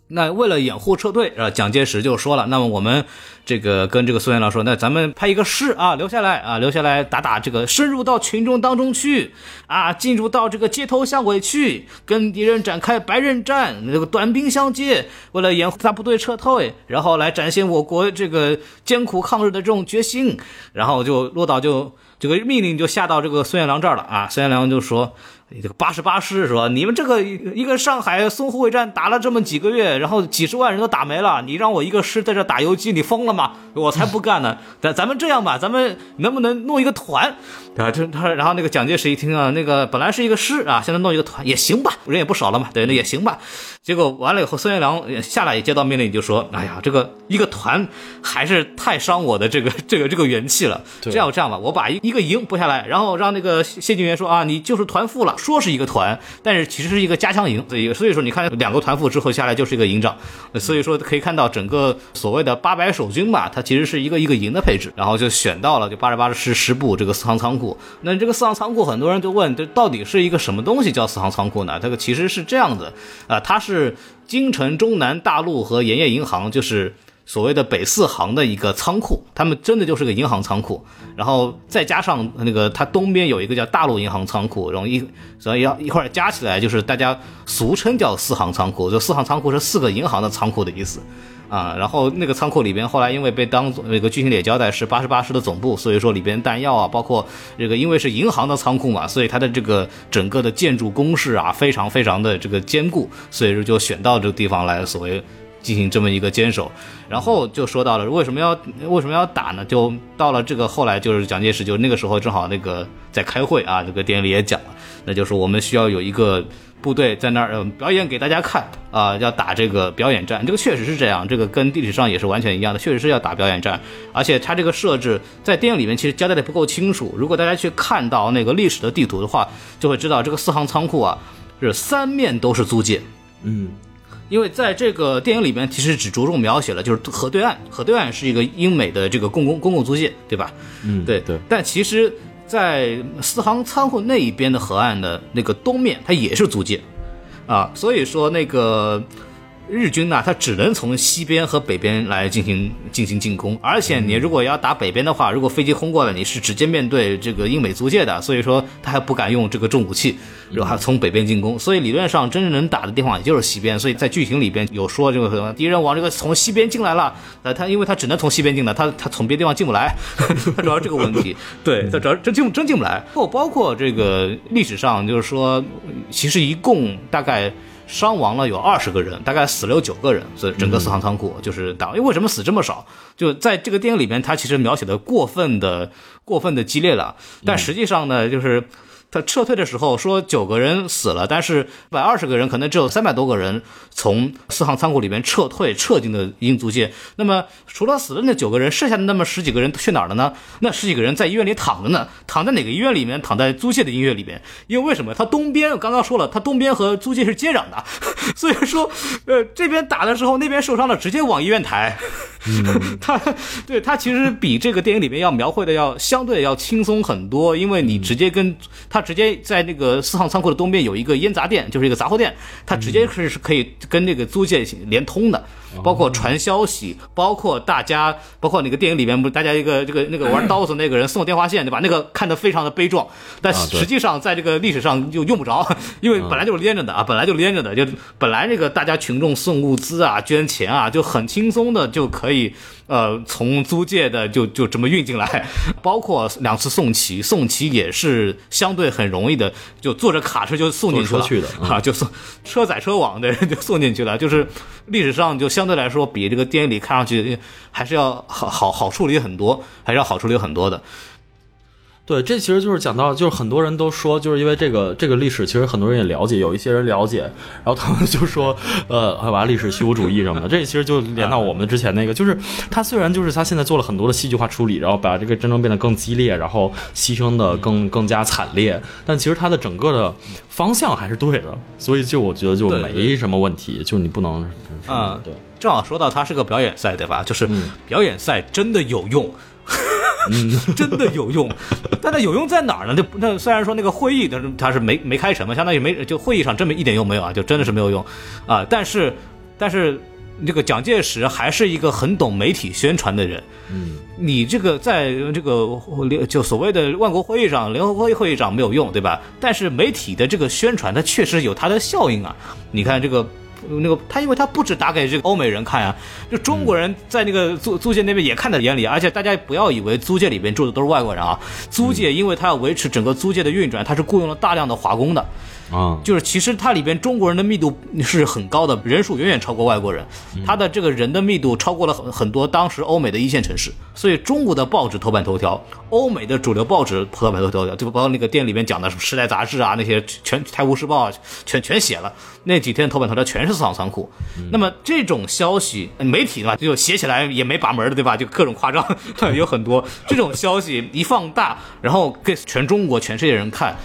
那为了掩护撤退，啊，蒋介石就说了，那么我们这个跟这个苏元璋说，那咱们派一个师啊，留下来啊，留下来打打这个，深入到群众当中去啊，进入到这个街头巷尾去，跟敌人展开白刃战，那个短兵相接，为了掩护他部队撤退，然后来展现我国这个艰苦抗日的这种决心，然后就落到就这个命令就下到这个孙元良这儿了啊，孙元良就说。这个八十八师是吧？你们这个一个上海淞沪会战打了这么几个月，然后几十万人都打没了，你让我一个师在这打游击，你疯了吗？我才不干呢！咱咱们这样吧，咱们能不能弄一个团？啊，这他然后那个蒋介石一听啊，那个本来是一个师啊，现在弄一个团也行吧，人也不少了嘛，对，那也行吧。结果完了以后，孙元良下来也接到命令，就说：“哎呀，这个一个团还是太伤我的这个这个这个元气了。这样这样吧，我把一一个营拨下来，然后让那个谢晋元说啊，你就是团副了。”说是一个团，但是其实是一个加强营。所以所以说，你看两个团副之后下来就是一个营长，所以说可以看到整个所谓的八百守军吧，它其实是一个一个营的配置，然后就选到了就八十八师师部这个四行仓库。那这个四行仓库，很多人就问，这到底是一个什么东西叫四行仓库呢？这个其实是这样子啊，它是京城、中南、大陆和盐业银行，就是。所谓的北四行的一个仓库，他们真的就是个银行仓库，然后再加上那个它东边有一个叫大陆银行仓库，然后一所以要一块儿加起来就是大家俗称叫四行仓库，就四行仓库是四个银行的仓库的意思啊。然后那个仓库里边后来因为被当做那个剧情里也交代是八十八师的总部，所以说里边弹药啊，包括这个因为是银行的仓库嘛，所以它的这个整个的建筑工事啊非常非常的这个坚固，所以说就选到这个地方来所谓。进行这么一个坚守，然后就说到了为什么要为什么要打呢？就到了这个后来就是蒋介石就那个时候正好那个在开会啊，这个电影里也讲了，那就是我们需要有一个部队在那儿、表演给大家看啊、要打这个表演战，这个确实是这样，这个跟地理上也是完全一样的，确实是要打表演战，而且它这个设置在电影里面其实交代的不够清楚，如果大家去看到那个历史的地图的话，就会知道这个四行仓库啊是三面都是租界，嗯，因为在这个电影里面，其实只着重描写了就是河对岸，河对岸是一个英美的这个公共公共租界，对吧？嗯对对但其实，在四行仓库那一边的河岸的那个东面，它也是租界，啊，所以说那个日军呢，他只能从西边和北边来进行进行进攻，而且你如果要打北边的话，如果飞机轰过来，你是直接面对这个英美租界的，所以说他还不敢用这个重武器，然后从北边进攻，所以理论上真正能打的地方也就是西边，所以在剧情里边有说这个敌人往这个从西边进来了，呃，他因为他只能从西边进的，他他从别的地方进不来，[LAUGHS] 他主要是这个问题，对他主要真进真进不来，[LAUGHS] 包包括这个历史上就是说，其实一共大概。伤亡了有二十个人，大概死了有九个人，所以整个四行仓库就是打。因为为什么死这么少？就在这个电影里面，它其实描写的过分的过分的激烈了，但实际上呢，就是。他撤退的时候说九个人死了，但是一百二十个人可能只有三百多个人从四行仓库里面撤退，撤进了英租界。那么除了死的那九个人，剩下的那么十几个人去哪儿了呢？那十几个人在医院里躺着呢，躺在哪个医院里面？躺在租界的医院里面。因为为什么？他东边我刚刚说了，他东边和租界是接壤的，[LAUGHS] 所以说，呃，这边打的时候，那边受伤了，直接往医院抬。[LAUGHS] 他对他其实比这个电影里面要描绘的要相对要轻松很多，因为你直接跟他他直接在那个四行仓库的东边有一个烟杂店，就是一个杂货店，他直接是是可以跟那个租界连通的，包括传消息，包括大家，包括那个电影里面不是大家一个这个那个玩刀子那个人送电话线对吧？那个看得非常的悲壮，但实际上在这个历史上就用不着，[LAUGHS] 因为本来就是连着的啊，本来就连着的，就本来这个大家群众送物资啊、捐钱啊，就很轻松的就可以。呃，从租界的就就这么运进来，包括两次送旗，送旗也是相对很容易的，就坐着卡车就送进去了车去的 [LAUGHS] 嗯啊，就送车载车往的人就送进去了，就是历史上就相对来说比这个电影里看上去还是要好好好处理很多，还是要好处理很多的。对，这其实就是讲到，就是很多人都说，就是因为这个这个历史，其实很多人也了解，有一些人了解，然后他们就说，呃，还把历史虚无主义什么的，这其实就连到我们之前那个，就是他虽然就是他现在做了很多的戏剧化处理，然后把这个战争变得更激烈，然后牺牲的更更加惨烈，但其实他的整个的方向还是对的，所以就我觉得就没什么问题，就是你不能，嗯对。正好说到它是个表演赛，对吧？就是表演赛真的有用。[LAUGHS] 真的有用，但它有用在哪儿呢？就那虽然说那个会议但是它是没没开成嘛，相当于没就会议上真没一点用没有啊，就真的是没有用啊。但是但是这个蒋介石还是一个很懂媒体宣传的人，嗯，你这个在这个就所谓的万国会议上、联合会议会议上没有用，对吧？但是媒体的这个宣传，它确实有它的效应啊。你看这个。那个他，因为他不止打给这个欧美人看啊，就中国人在那个租租界那边也看在眼里，而且大家不要以为租界里边住的都是外国人啊，租界因为他要维持整个租界的运转，他是雇佣了大量的华工的，啊，就是其实它里边中国人的密度是很高的，人数远远超过外国人，它的这个人的密度超过了很很多当时欧美的一线城市，所以中国的报纸头版头条，欧美的主流报纸头版头条，就包括那个店里面讲的什么《时代》杂志啊，那些全《泰晤士报》啊，全全写了，那几天头版头条全是四行仓库。那么这种消息，媒体嘛，就写起来也没把门的，对吧？就各种夸张，[LAUGHS] 有很多这种消息一放大，然后给全中国、全世界人看。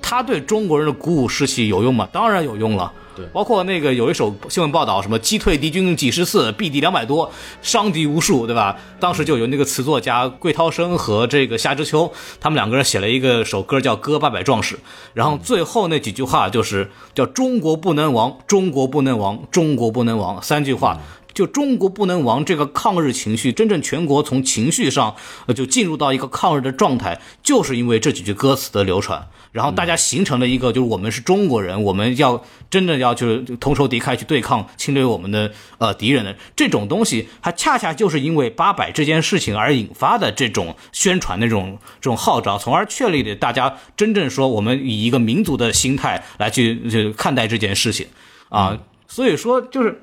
它对中国人的鼓舞士气有用吗？当然有用了。对包括那个有一首新闻报道，什么击退敌军几十次，毙敌两百多，伤敌无数，对吧？当时就有那个词作家桂涛生和这个夏之秋，他们两个人写了一个首歌叫《歌八百壮士》，然后最后那几句话就是叫“中国不能亡，中国不能亡，中国不能亡”三句话。就中国不能亡这个抗日情绪，真正全国从情绪上就进入到一个抗日的状态，就是因为这几句歌词的流传，然后大家形成了一个就是我们是中国人，我们要真的要就是同仇敌忾去对抗侵略我们的呃敌人的这种东西，它恰恰就是因为八百这件事情而引发的这种宣传的这种这种号召，从而确立了大家真正说我们以一个民族的心态来去去看待这件事情啊，所以说就是。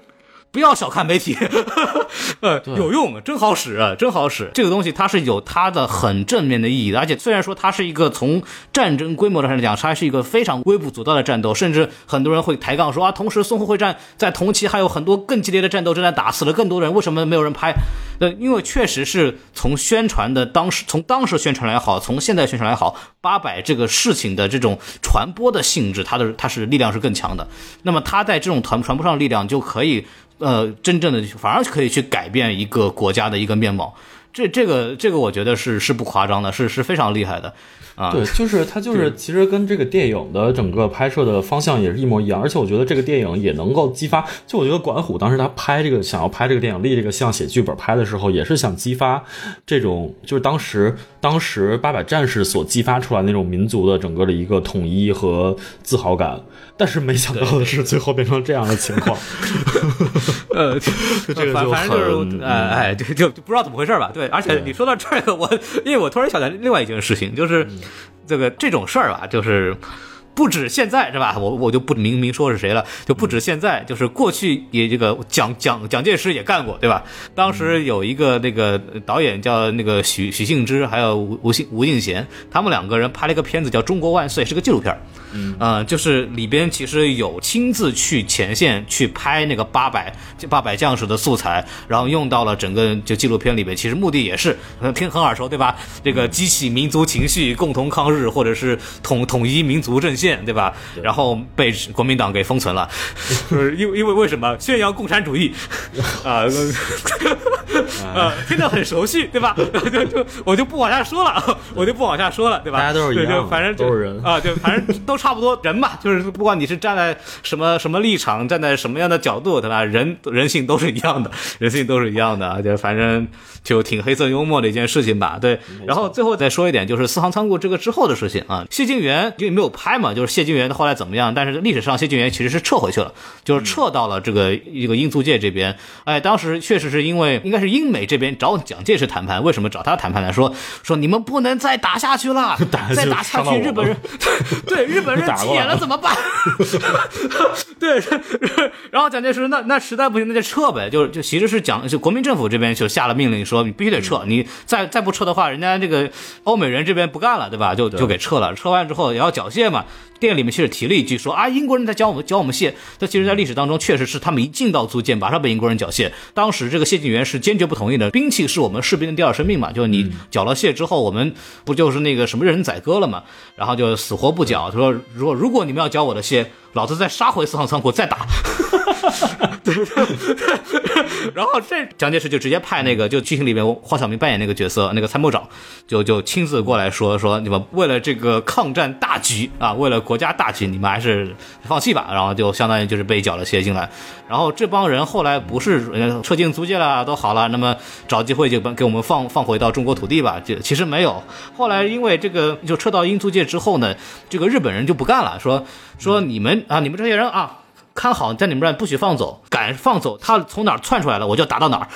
不要小看媒体，[LAUGHS] 呃，有用，真好使，啊真好使。这个东西它是有它的很正面的意义的，而且虽然说它是一个从战争规模上来讲，它是一个非常微不足道的战斗，甚至很多人会抬杠说啊，同时淞沪会战在同期还有很多更激烈的战斗正在打，死了更多人，为什么没有人拍？呃，因为确实是从宣传的当时，从当时宣传来好，从现在宣传来好，八百这个事情的这种传播的性质，它的它是力量是更强的。那么它在这种传传播上的力量就可以。呃，真正的反而可以去改变一个国家的一个面貌，这这个这个我觉得是是不夸张的，是是非常厉害的。啊。对，就是它就是其实跟这个电影的整个拍摄的方向也是一模一样，而且我觉得这个电影也能够激发。就我觉得管虎当时他拍这个想要拍这个电影立这个像写剧本拍的时候，也是想激发这种就是当时当时八百战士所激发出来那种民族的整个的一个统一和自豪感。但是没想到的是，最后变成这样的情况。[LAUGHS] [LAUGHS] 呃，这个就反正就是，哎哎，就就就不知道怎么回事吧。对，而且你说到这个，我因为我突然想到另外一件事情，就是这个这种事儿吧，就是。不止现在是吧？我我就不明明说是谁了，就不止现在，就是过去也这个蒋蒋蒋介石也干过，对吧？当时有一个那个导演叫那个许许幸之，还有吴吴信吴敬贤，他们两个人拍了一个片子叫《中国万岁》，是个纪录片。嗯，呃，就是里边其实有亲自去前线去拍那个八百八百将士的素材，然后用到了整个就纪录片里边，其实目的也是听很耳熟，对吧？这个激起民族情绪，共同抗日，或者是统统一民族阵线，对吧？然后被国民党给封存了，[LAUGHS] 就是因为因为为什么宣扬共产主义 [LAUGHS] 啊？呃，听得很熟悉，对吧？[LAUGHS] 就就我就不往下说了，我就不往下说了，对吧？大家都是一样对就反正就都是人啊，对，反正都差不多人嘛，就是不管你是站在什么什么立场，站在什么样的角度，对吧？人人性都是一样的，人性都是一样的，就反正就挺黑色幽默的一件事情吧。对，然后最后再说一点，就是四行仓库这个之后的事情啊，谢晋元因为没有拍嘛，就是谢晋元后来怎么样？但是历史上谢晋元其实是撤回去了，就是撤到了这个一个英租界这边。哎，当时确实是因为应该是英美这边找蒋介石谈判，为什么找他谈判呢？说说你们不能再打下去了，[LAUGHS] 打再打下去日本人 [LAUGHS] 对日本人铁了怎么办？[LAUGHS] 对，然后蒋介石那那实在不行那就撤呗，就就其实是蒋就国民政府这边就下了命令说你必须得撤，你再再不撤的话，人家这个欧美人这边不干了，对吧？就就给撤了，撤完之后也要缴械嘛。电影里面其实提了一句说啊，英国人在教我们教我们谢，但其实，在历史当中确实是他们一进到租界，马上被英国人缴械。当时这个谢晋元是坚决不同意的，兵器是我们士兵的第二生命嘛，就是你缴了械之后，我们不就是那个什么任人宰割了嘛？然后就死活不缴，他说如果如果你们要缴我的械，老子再杀回四行仓库再打。[LAUGHS] 然后这蒋介石就直接派那个，就剧情里面黄晓明扮演那个角色，那个参谋长，就就亲自过来说说，你们为了这个抗战大局啊，为了国家大局，你们还是放弃吧。然后就相当于就是被缴了械进来。然后这帮人后来不是撤进租界了，都好了，那么找机会就把给我们放放回到中国土地吧。就其实没有，后来因为这个就撤到英租界之后呢，这个日本人就不干了，说说你们啊，你们这些人啊。看好在你们这儿不许放走，敢放走，他从哪儿窜出来了，我就打到哪儿。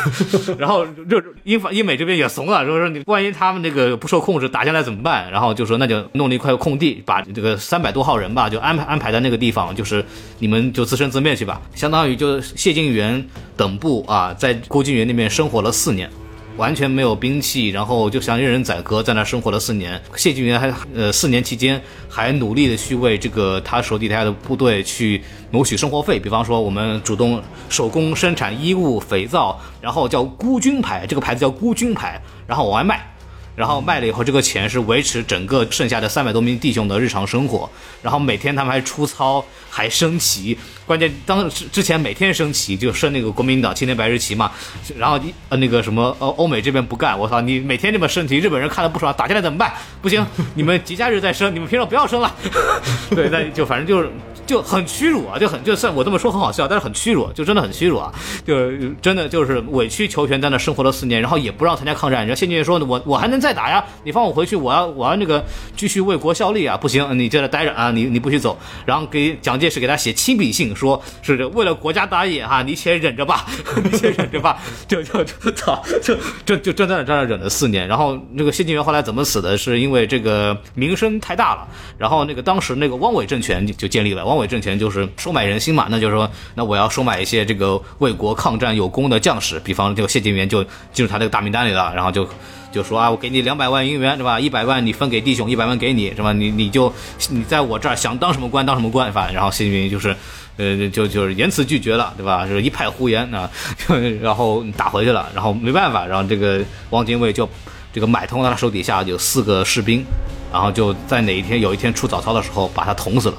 [LAUGHS] 然后就英法英美这边也怂了，说说你万一他们那个不受控制打下来怎么办？然后就说那就弄了一块空地，把这个三百多号人吧，就安排安排在那个地方，就是你们就自生自灭去吧，相当于就谢晋元等部啊，在郭靖元那边生活了四年。完全没有兵器，然后就像任人宰割，在那生活了四年。谢晋元还呃四年期间还努力的去为这个他手底下的部队去谋取生活费，比方说我们主动手工生产衣物、肥皂，然后叫孤军牌，这个牌子叫孤军牌，然后往外卖。然后卖了以后，这个钱是维持整个剩下的三百多名弟兄的日常生活。然后每天他们还出操，还升旗。关键当之之前每天升旗，就升那个国民党青天白日旗嘛。然后呃那个什么呃欧美这边不干，我操你每天这么升旗，日本人看了不爽，打起来怎么办？不行，你们节假日再升，你们平常不要升了。[LAUGHS] 对，那就反正就是。就很屈辱啊，就很就算我这么说很好笑，但是很屈辱，就真的很屈辱啊，就真的就是委曲求全在那生活了四年，然后也不让参加抗战。然后谢晋元说，我我还能再打呀，你放我回去，我要我要那个继续为国效力啊，不行，你在这待着啊，你你不许走。然后给蒋介石给他写亲笔信，说是为了国家大业哈，你且忍着吧，[LAUGHS] 你且忍着吧，就就就操，就就就真在那忍了四年。然后那个谢晋元后来怎么死的？是因为这个名声太大了，然后那个当时那个汪伪政权就建立了。汪伪挣钱就是收买人心嘛，那就是说，那我要收买一些这个为国抗战有功的将士，比方这个谢晋元就进入他这个大名单里了，然后就就说啊，我给你两百万银元，是吧？一百万你分给弟兄，一百万给你，是吧？你你就你在我这儿想当什么官当什么官，反正然后谢晋元就是，呃，就就是言辞拒绝了，对吧？就是一派胡言啊，[LAUGHS] 然后打回去了，然后没办法，然后这个汪精卫就这个买通了他手底下有四个士兵，然后就在哪一天有一天出早操的时候把他捅死了。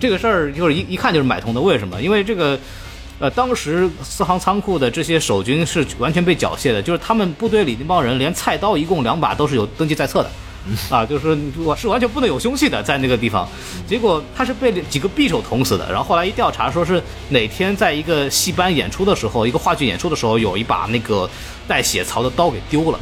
这个事儿就是一一看就是买通的，为什么？因为这个，呃，当时四行仓库的这些守军是完全被缴械的，就是他们部队里那帮人连菜刀一共两把都是有登记在册的，[LAUGHS] 啊，就是我是完全不能有凶器的，在那个地方。结果他是被几个匕首捅死的，然后后来一调查，说是哪天在一个戏班演出的时候，一个话剧演出的时候，有一把那个带血槽的刀给丢了。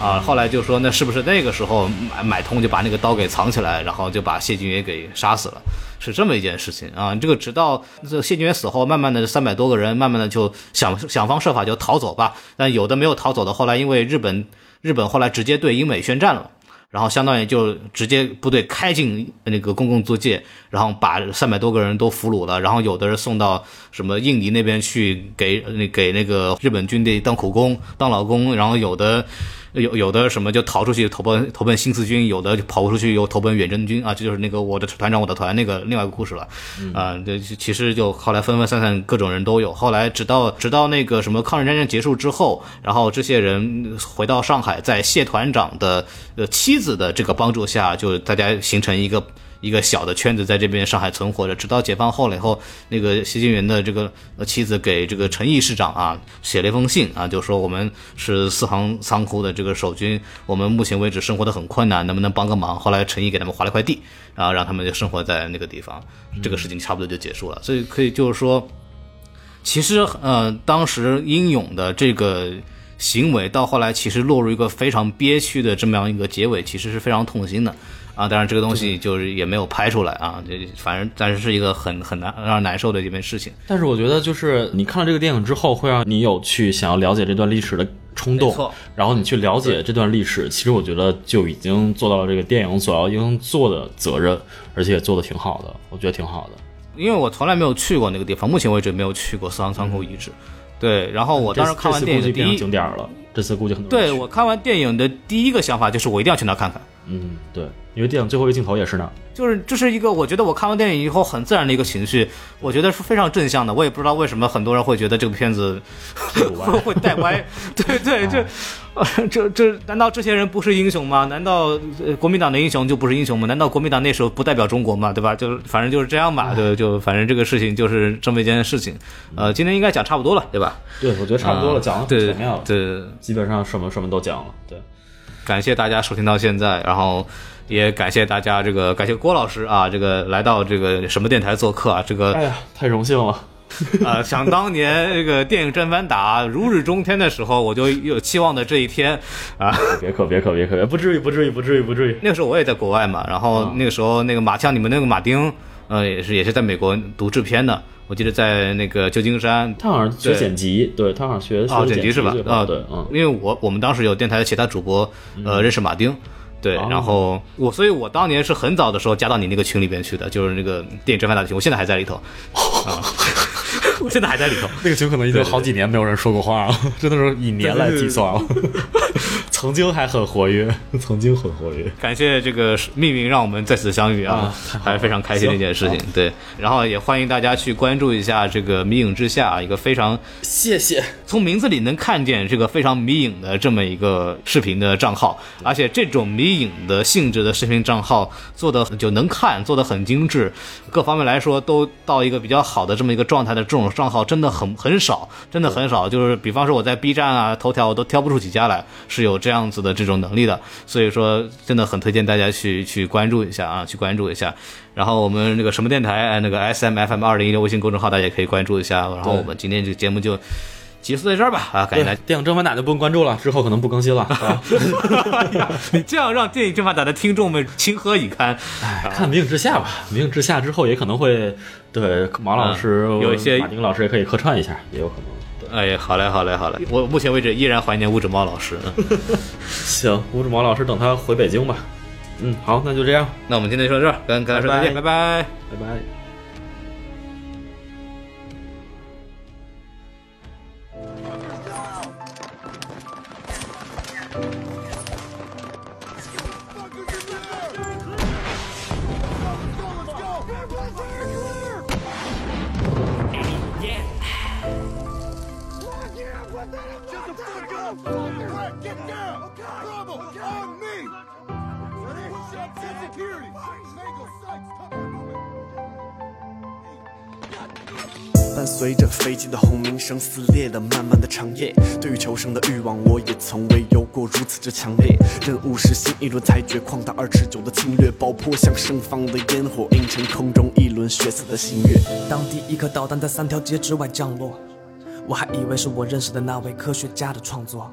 啊，后来就说那是不是那个时候买买通就把那个刀给藏起来，然后就把谢晋元给杀死了，是这么一件事情啊。这个直到这谢晋元死后，慢慢的三百多个人，慢慢的就想想方设法就逃走吧。但有的没有逃走的，后来因为日本日本后来直接对英美宣战了，然后相当于就直接部队开进那个公共租界，然后把三百多个人都俘虏了，然后有的人送到什么印尼那边去给那给那个日本军队当苦工当劳工，然后有的。有有的什么就逃出去投奔投奔新四军，有的就跑出去又投奔远征军啊，这就是那个我的团长我的团那个另外一个故事了，啊，这其实就后来分分散散各种人都有，后来直到直到那个什么抗日战争结束之后，然后这些人回到上海，在谢团长的呃妻子的这个帮助下，就大家形成一个。一个小的圈子在这边上海存活着，直到解放后了以后，那个谢晋元的这个妻子给这个陈毅市长啊写了一封信啊，就说我们是四行仓库的这个守军，我们目前为止生活的很困难，能不能帮个忙？后来陈毅给他们划了块地，然后让他们就生活在那个地方，这个事情差不多就结束了。所以可以就是说，其实呃，当时英勇的这个行为到后来其实落入一个非常憋屈的这么样一个结尾，其实是非常痛心的。啊，当然这个东西就是也没有拍出来啊，这反正但是是一个很很难让人难受的一件事情。但是我觉得就是你看了这个电影之后，会让你有去想要了解这段历史的冲动，然后你去了解这段历史，其实我觉得就已经做到了这个电影所要应做的责任，而且也做的挺好的，我觉得挺好的。因为我从来没有去过那个地方，目前为止没有去过四行仓库遗址。对，然后我当时看完电影第一景点了，这次估计很多。对我看完电影的第一个想法就是我一定要去那看看。嗯，对。因为电影最后一个镜头也是呢，就是这是一个我觉得我看完电影以后很自然的一个情绪，我觉得是非常正向的。我也不知道为什么很多人会觉得这个片子会 [LAUGHS] 会带歪，对 [LAUGHS] 对，[LAUGHS] 这这这难道这些人不是英雄吗？难道国民党的英雄就不是英雄吗？难道国民党那时候不代表中国吗？对吧？就反正就是这样吧，就就反正这个事情就是这么一件事情。呃，今天应该讲差不多了，对吧？对，我觉得差不多了，讲的对全面了，对，基本上什么什么都讲了。对，感谢大家收听到现在，然后。也感谢大家，这个感谢郭老师啊，这个来到这个什么电台做客啊，这个哎呀，太荣幸了啊！[LAUGHS] 想当年这个电影正反打如日中天的时候，我就有期望的这一天啊！别可别可别可，不至于不至于不至于不至于。那个时候我也在国外嘛，然后那个时候那个马枪，你们那个马丁，呃，也是也是在美国读制片的，我记得在那个旧金山，他好像学剪辑，对他好像学啊剪辑是吧？啊对，嗯，因为我我们当时有电台的其他主播，呃，认识马丁。对，然后我，所以我当年是很早的时候加到你那个群里边去的，就是那个电影正反打群，我现在还在里头，啊，[LAUGHS] 我现在还在里头。那个群可能已经好几年没有人说过话了，真的是以年来计算了。[LAUGHS] 曾经还很活跃，[LAUGHS] 曾经很活跃。感谢这个命运让我们再次相遇啊还是非常开心的一件事情。对，然后也欢迎大家去关注一下这个《迷影之下》，一个非常谢谢。从名字里能看见这个非常迷影的这么一个视频的账号，而且这种迷影的性质的视频账号做的就能看，做的很精致，各方面来说都到一个比较好的这么一个状态的这种账号真的很很少，真的很少。就是比方说我在 B 站啊、头条我都挑不出几家来是有这样子的这种能力的，所以说真的很推荐大家去去关注一下啊，去关注一下。然后我们那个什么电台，哎那个 S M F M 二零一六微信公众号大家也可以关注一下。然后我们今天这个节目就结束在这儿吧啊，感谢大家。电影正反打就不用关注了，之后可能不更新了。啊 [LAUGHS] 你这样让电影正反打的听众们情何以堪？哎看《明影之下》吧，《明影之下》之后也可能会对马老师、嗯有一些马丁老师也可以客串一下，也有可能。哎呀，好嘞，好嘞，好嘞！我目前为止依然怀念乌指猫老师。嗯 [LAUGHS] 行，吴志毛老师等他回北京吧。嗯，好，那就这样，那我们今天就说到这儿，跟跟大家说再见，拜拜拜拜。伴随着飞机的轰鸣声，撕裂了漫漫的长夜。对于求生的欲望，我也从未有过如此之强烈。任务是新一轮裁决，旷达而持久的侵略，爆破像盛放的烟火，映成空中一轮血色的星月。当第一颗导弹在三条街之外降落，我还以为是我认识的那位科学家的创作。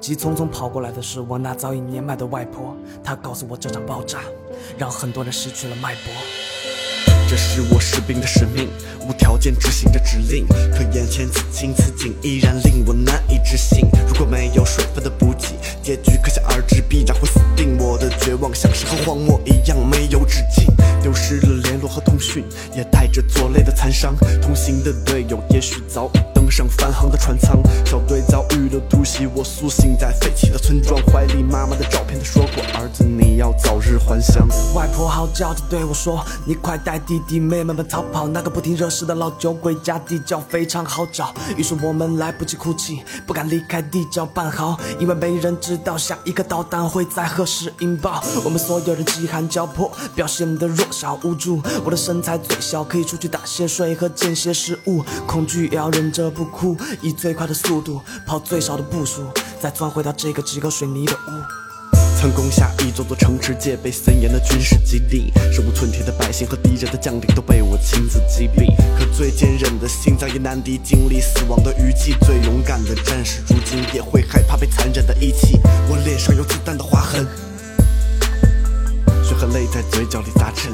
急匆匆跑过来的是我那早已年迈的外婆，她告诉我这场爆炸让很多人失去了脉搏。这是我士兵的使命，无条件执行着指令。可眼前此情此景依然令我难以置信。如果没有水分的补给，结局可想而知，必然会死定。我的绝望像是和荒漠一样没有止境，丢失了联络和通讯，也带着作累的残伤。同行的队友也许早已登上返航的船舱。小队遭遇了突袭，我苏醒在废弃的村庄，怀里妈妈的照片，她说过儿子你要早日还乡。外婆嚎叫着对我说：“你快带弟弟妹妹们逃跑，那个不停惹事的老酒鬼家地窖非常好找。”于是我们来不及哭泣，不敢离开地窖半毫，因为没人知道下一个导弹会在何时引爆。我们所有人饥寒交迫，表现得弱小无助。我的身材最小，可以出去打些水和捡些食物。恐惧也要忍着不哭，以最快的速度跑最少的步数，再钻回到这个几个水泥的屋。曾攻下一座座城池，戒备森严的军事基地，手无寸铁的百姓和敌人的将领都被我亲自击毙。可最坚韧的心脏也难敌经历死亡的余悸，最勇敢的战士如今也会害怕被残忍的遗弃。我脸上有子弹的划痕，血和泪在嘴角里砸沉。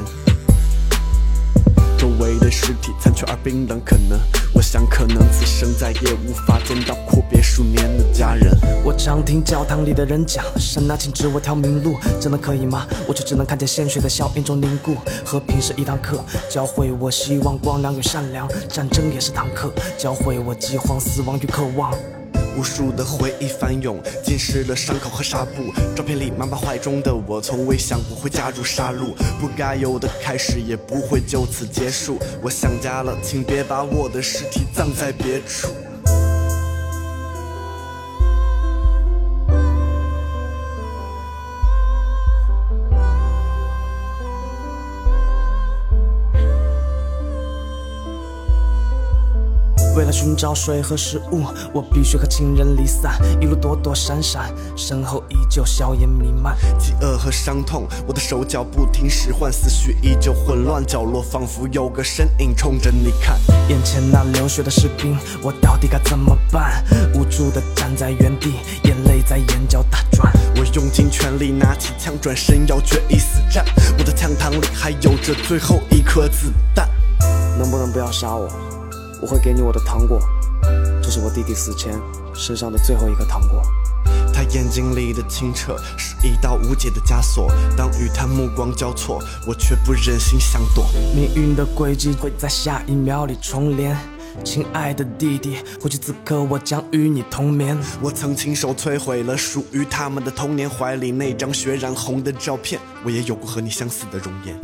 周围尸体残缺而冰冷，可能我想，可能此生再也无法见到阔别数年的家人。我常听教堂里的人讲，神啊，请指我条明路，真的可以吗？我却只能看见鲜血在硝烟中凝固。和平是一堂课，教会我希望、光亮与善良；战争也是堂课，教会我饥荒、死亡与渴望。无数的回忆翻涌，浸湿了伤口和纱布。照片里妈妈怀中的我，从未想过会加入杀戮。不该有的开始，也不会就此结束。我想家了，请别把我的尸体葬在别处。为了寻找水和食物，我必须和亲人离散，一路躲躲闪闪，身后依旧硝烟弥漫。饥饿和伤痛，我的手脚不停使唤，思绪依旧混乱，角落仿佛有个身影冲着你看。眼前那流血的士兵，我到底该怎么办？无助的站在原地，眼泪在眼角打转。我用尽全力拿起枪，转身要决一死战。我的枪膛里还有着最后一颗子弹。能不能不要杀我？我会给你我的糖果，这是我弟弟死前身上的最后一颗糖果。他眼睛里的清澈是一道无解的枷锁，当与他目光交错，我却不忍心想躲。命运的轨迹会在下一秒里重连，亲爱的弟弟，或许此刻我将与你同眠。我曾亲手摧毁了属于他们的童年，怀里那张血染红的照片，我也有过和你相似的容颜。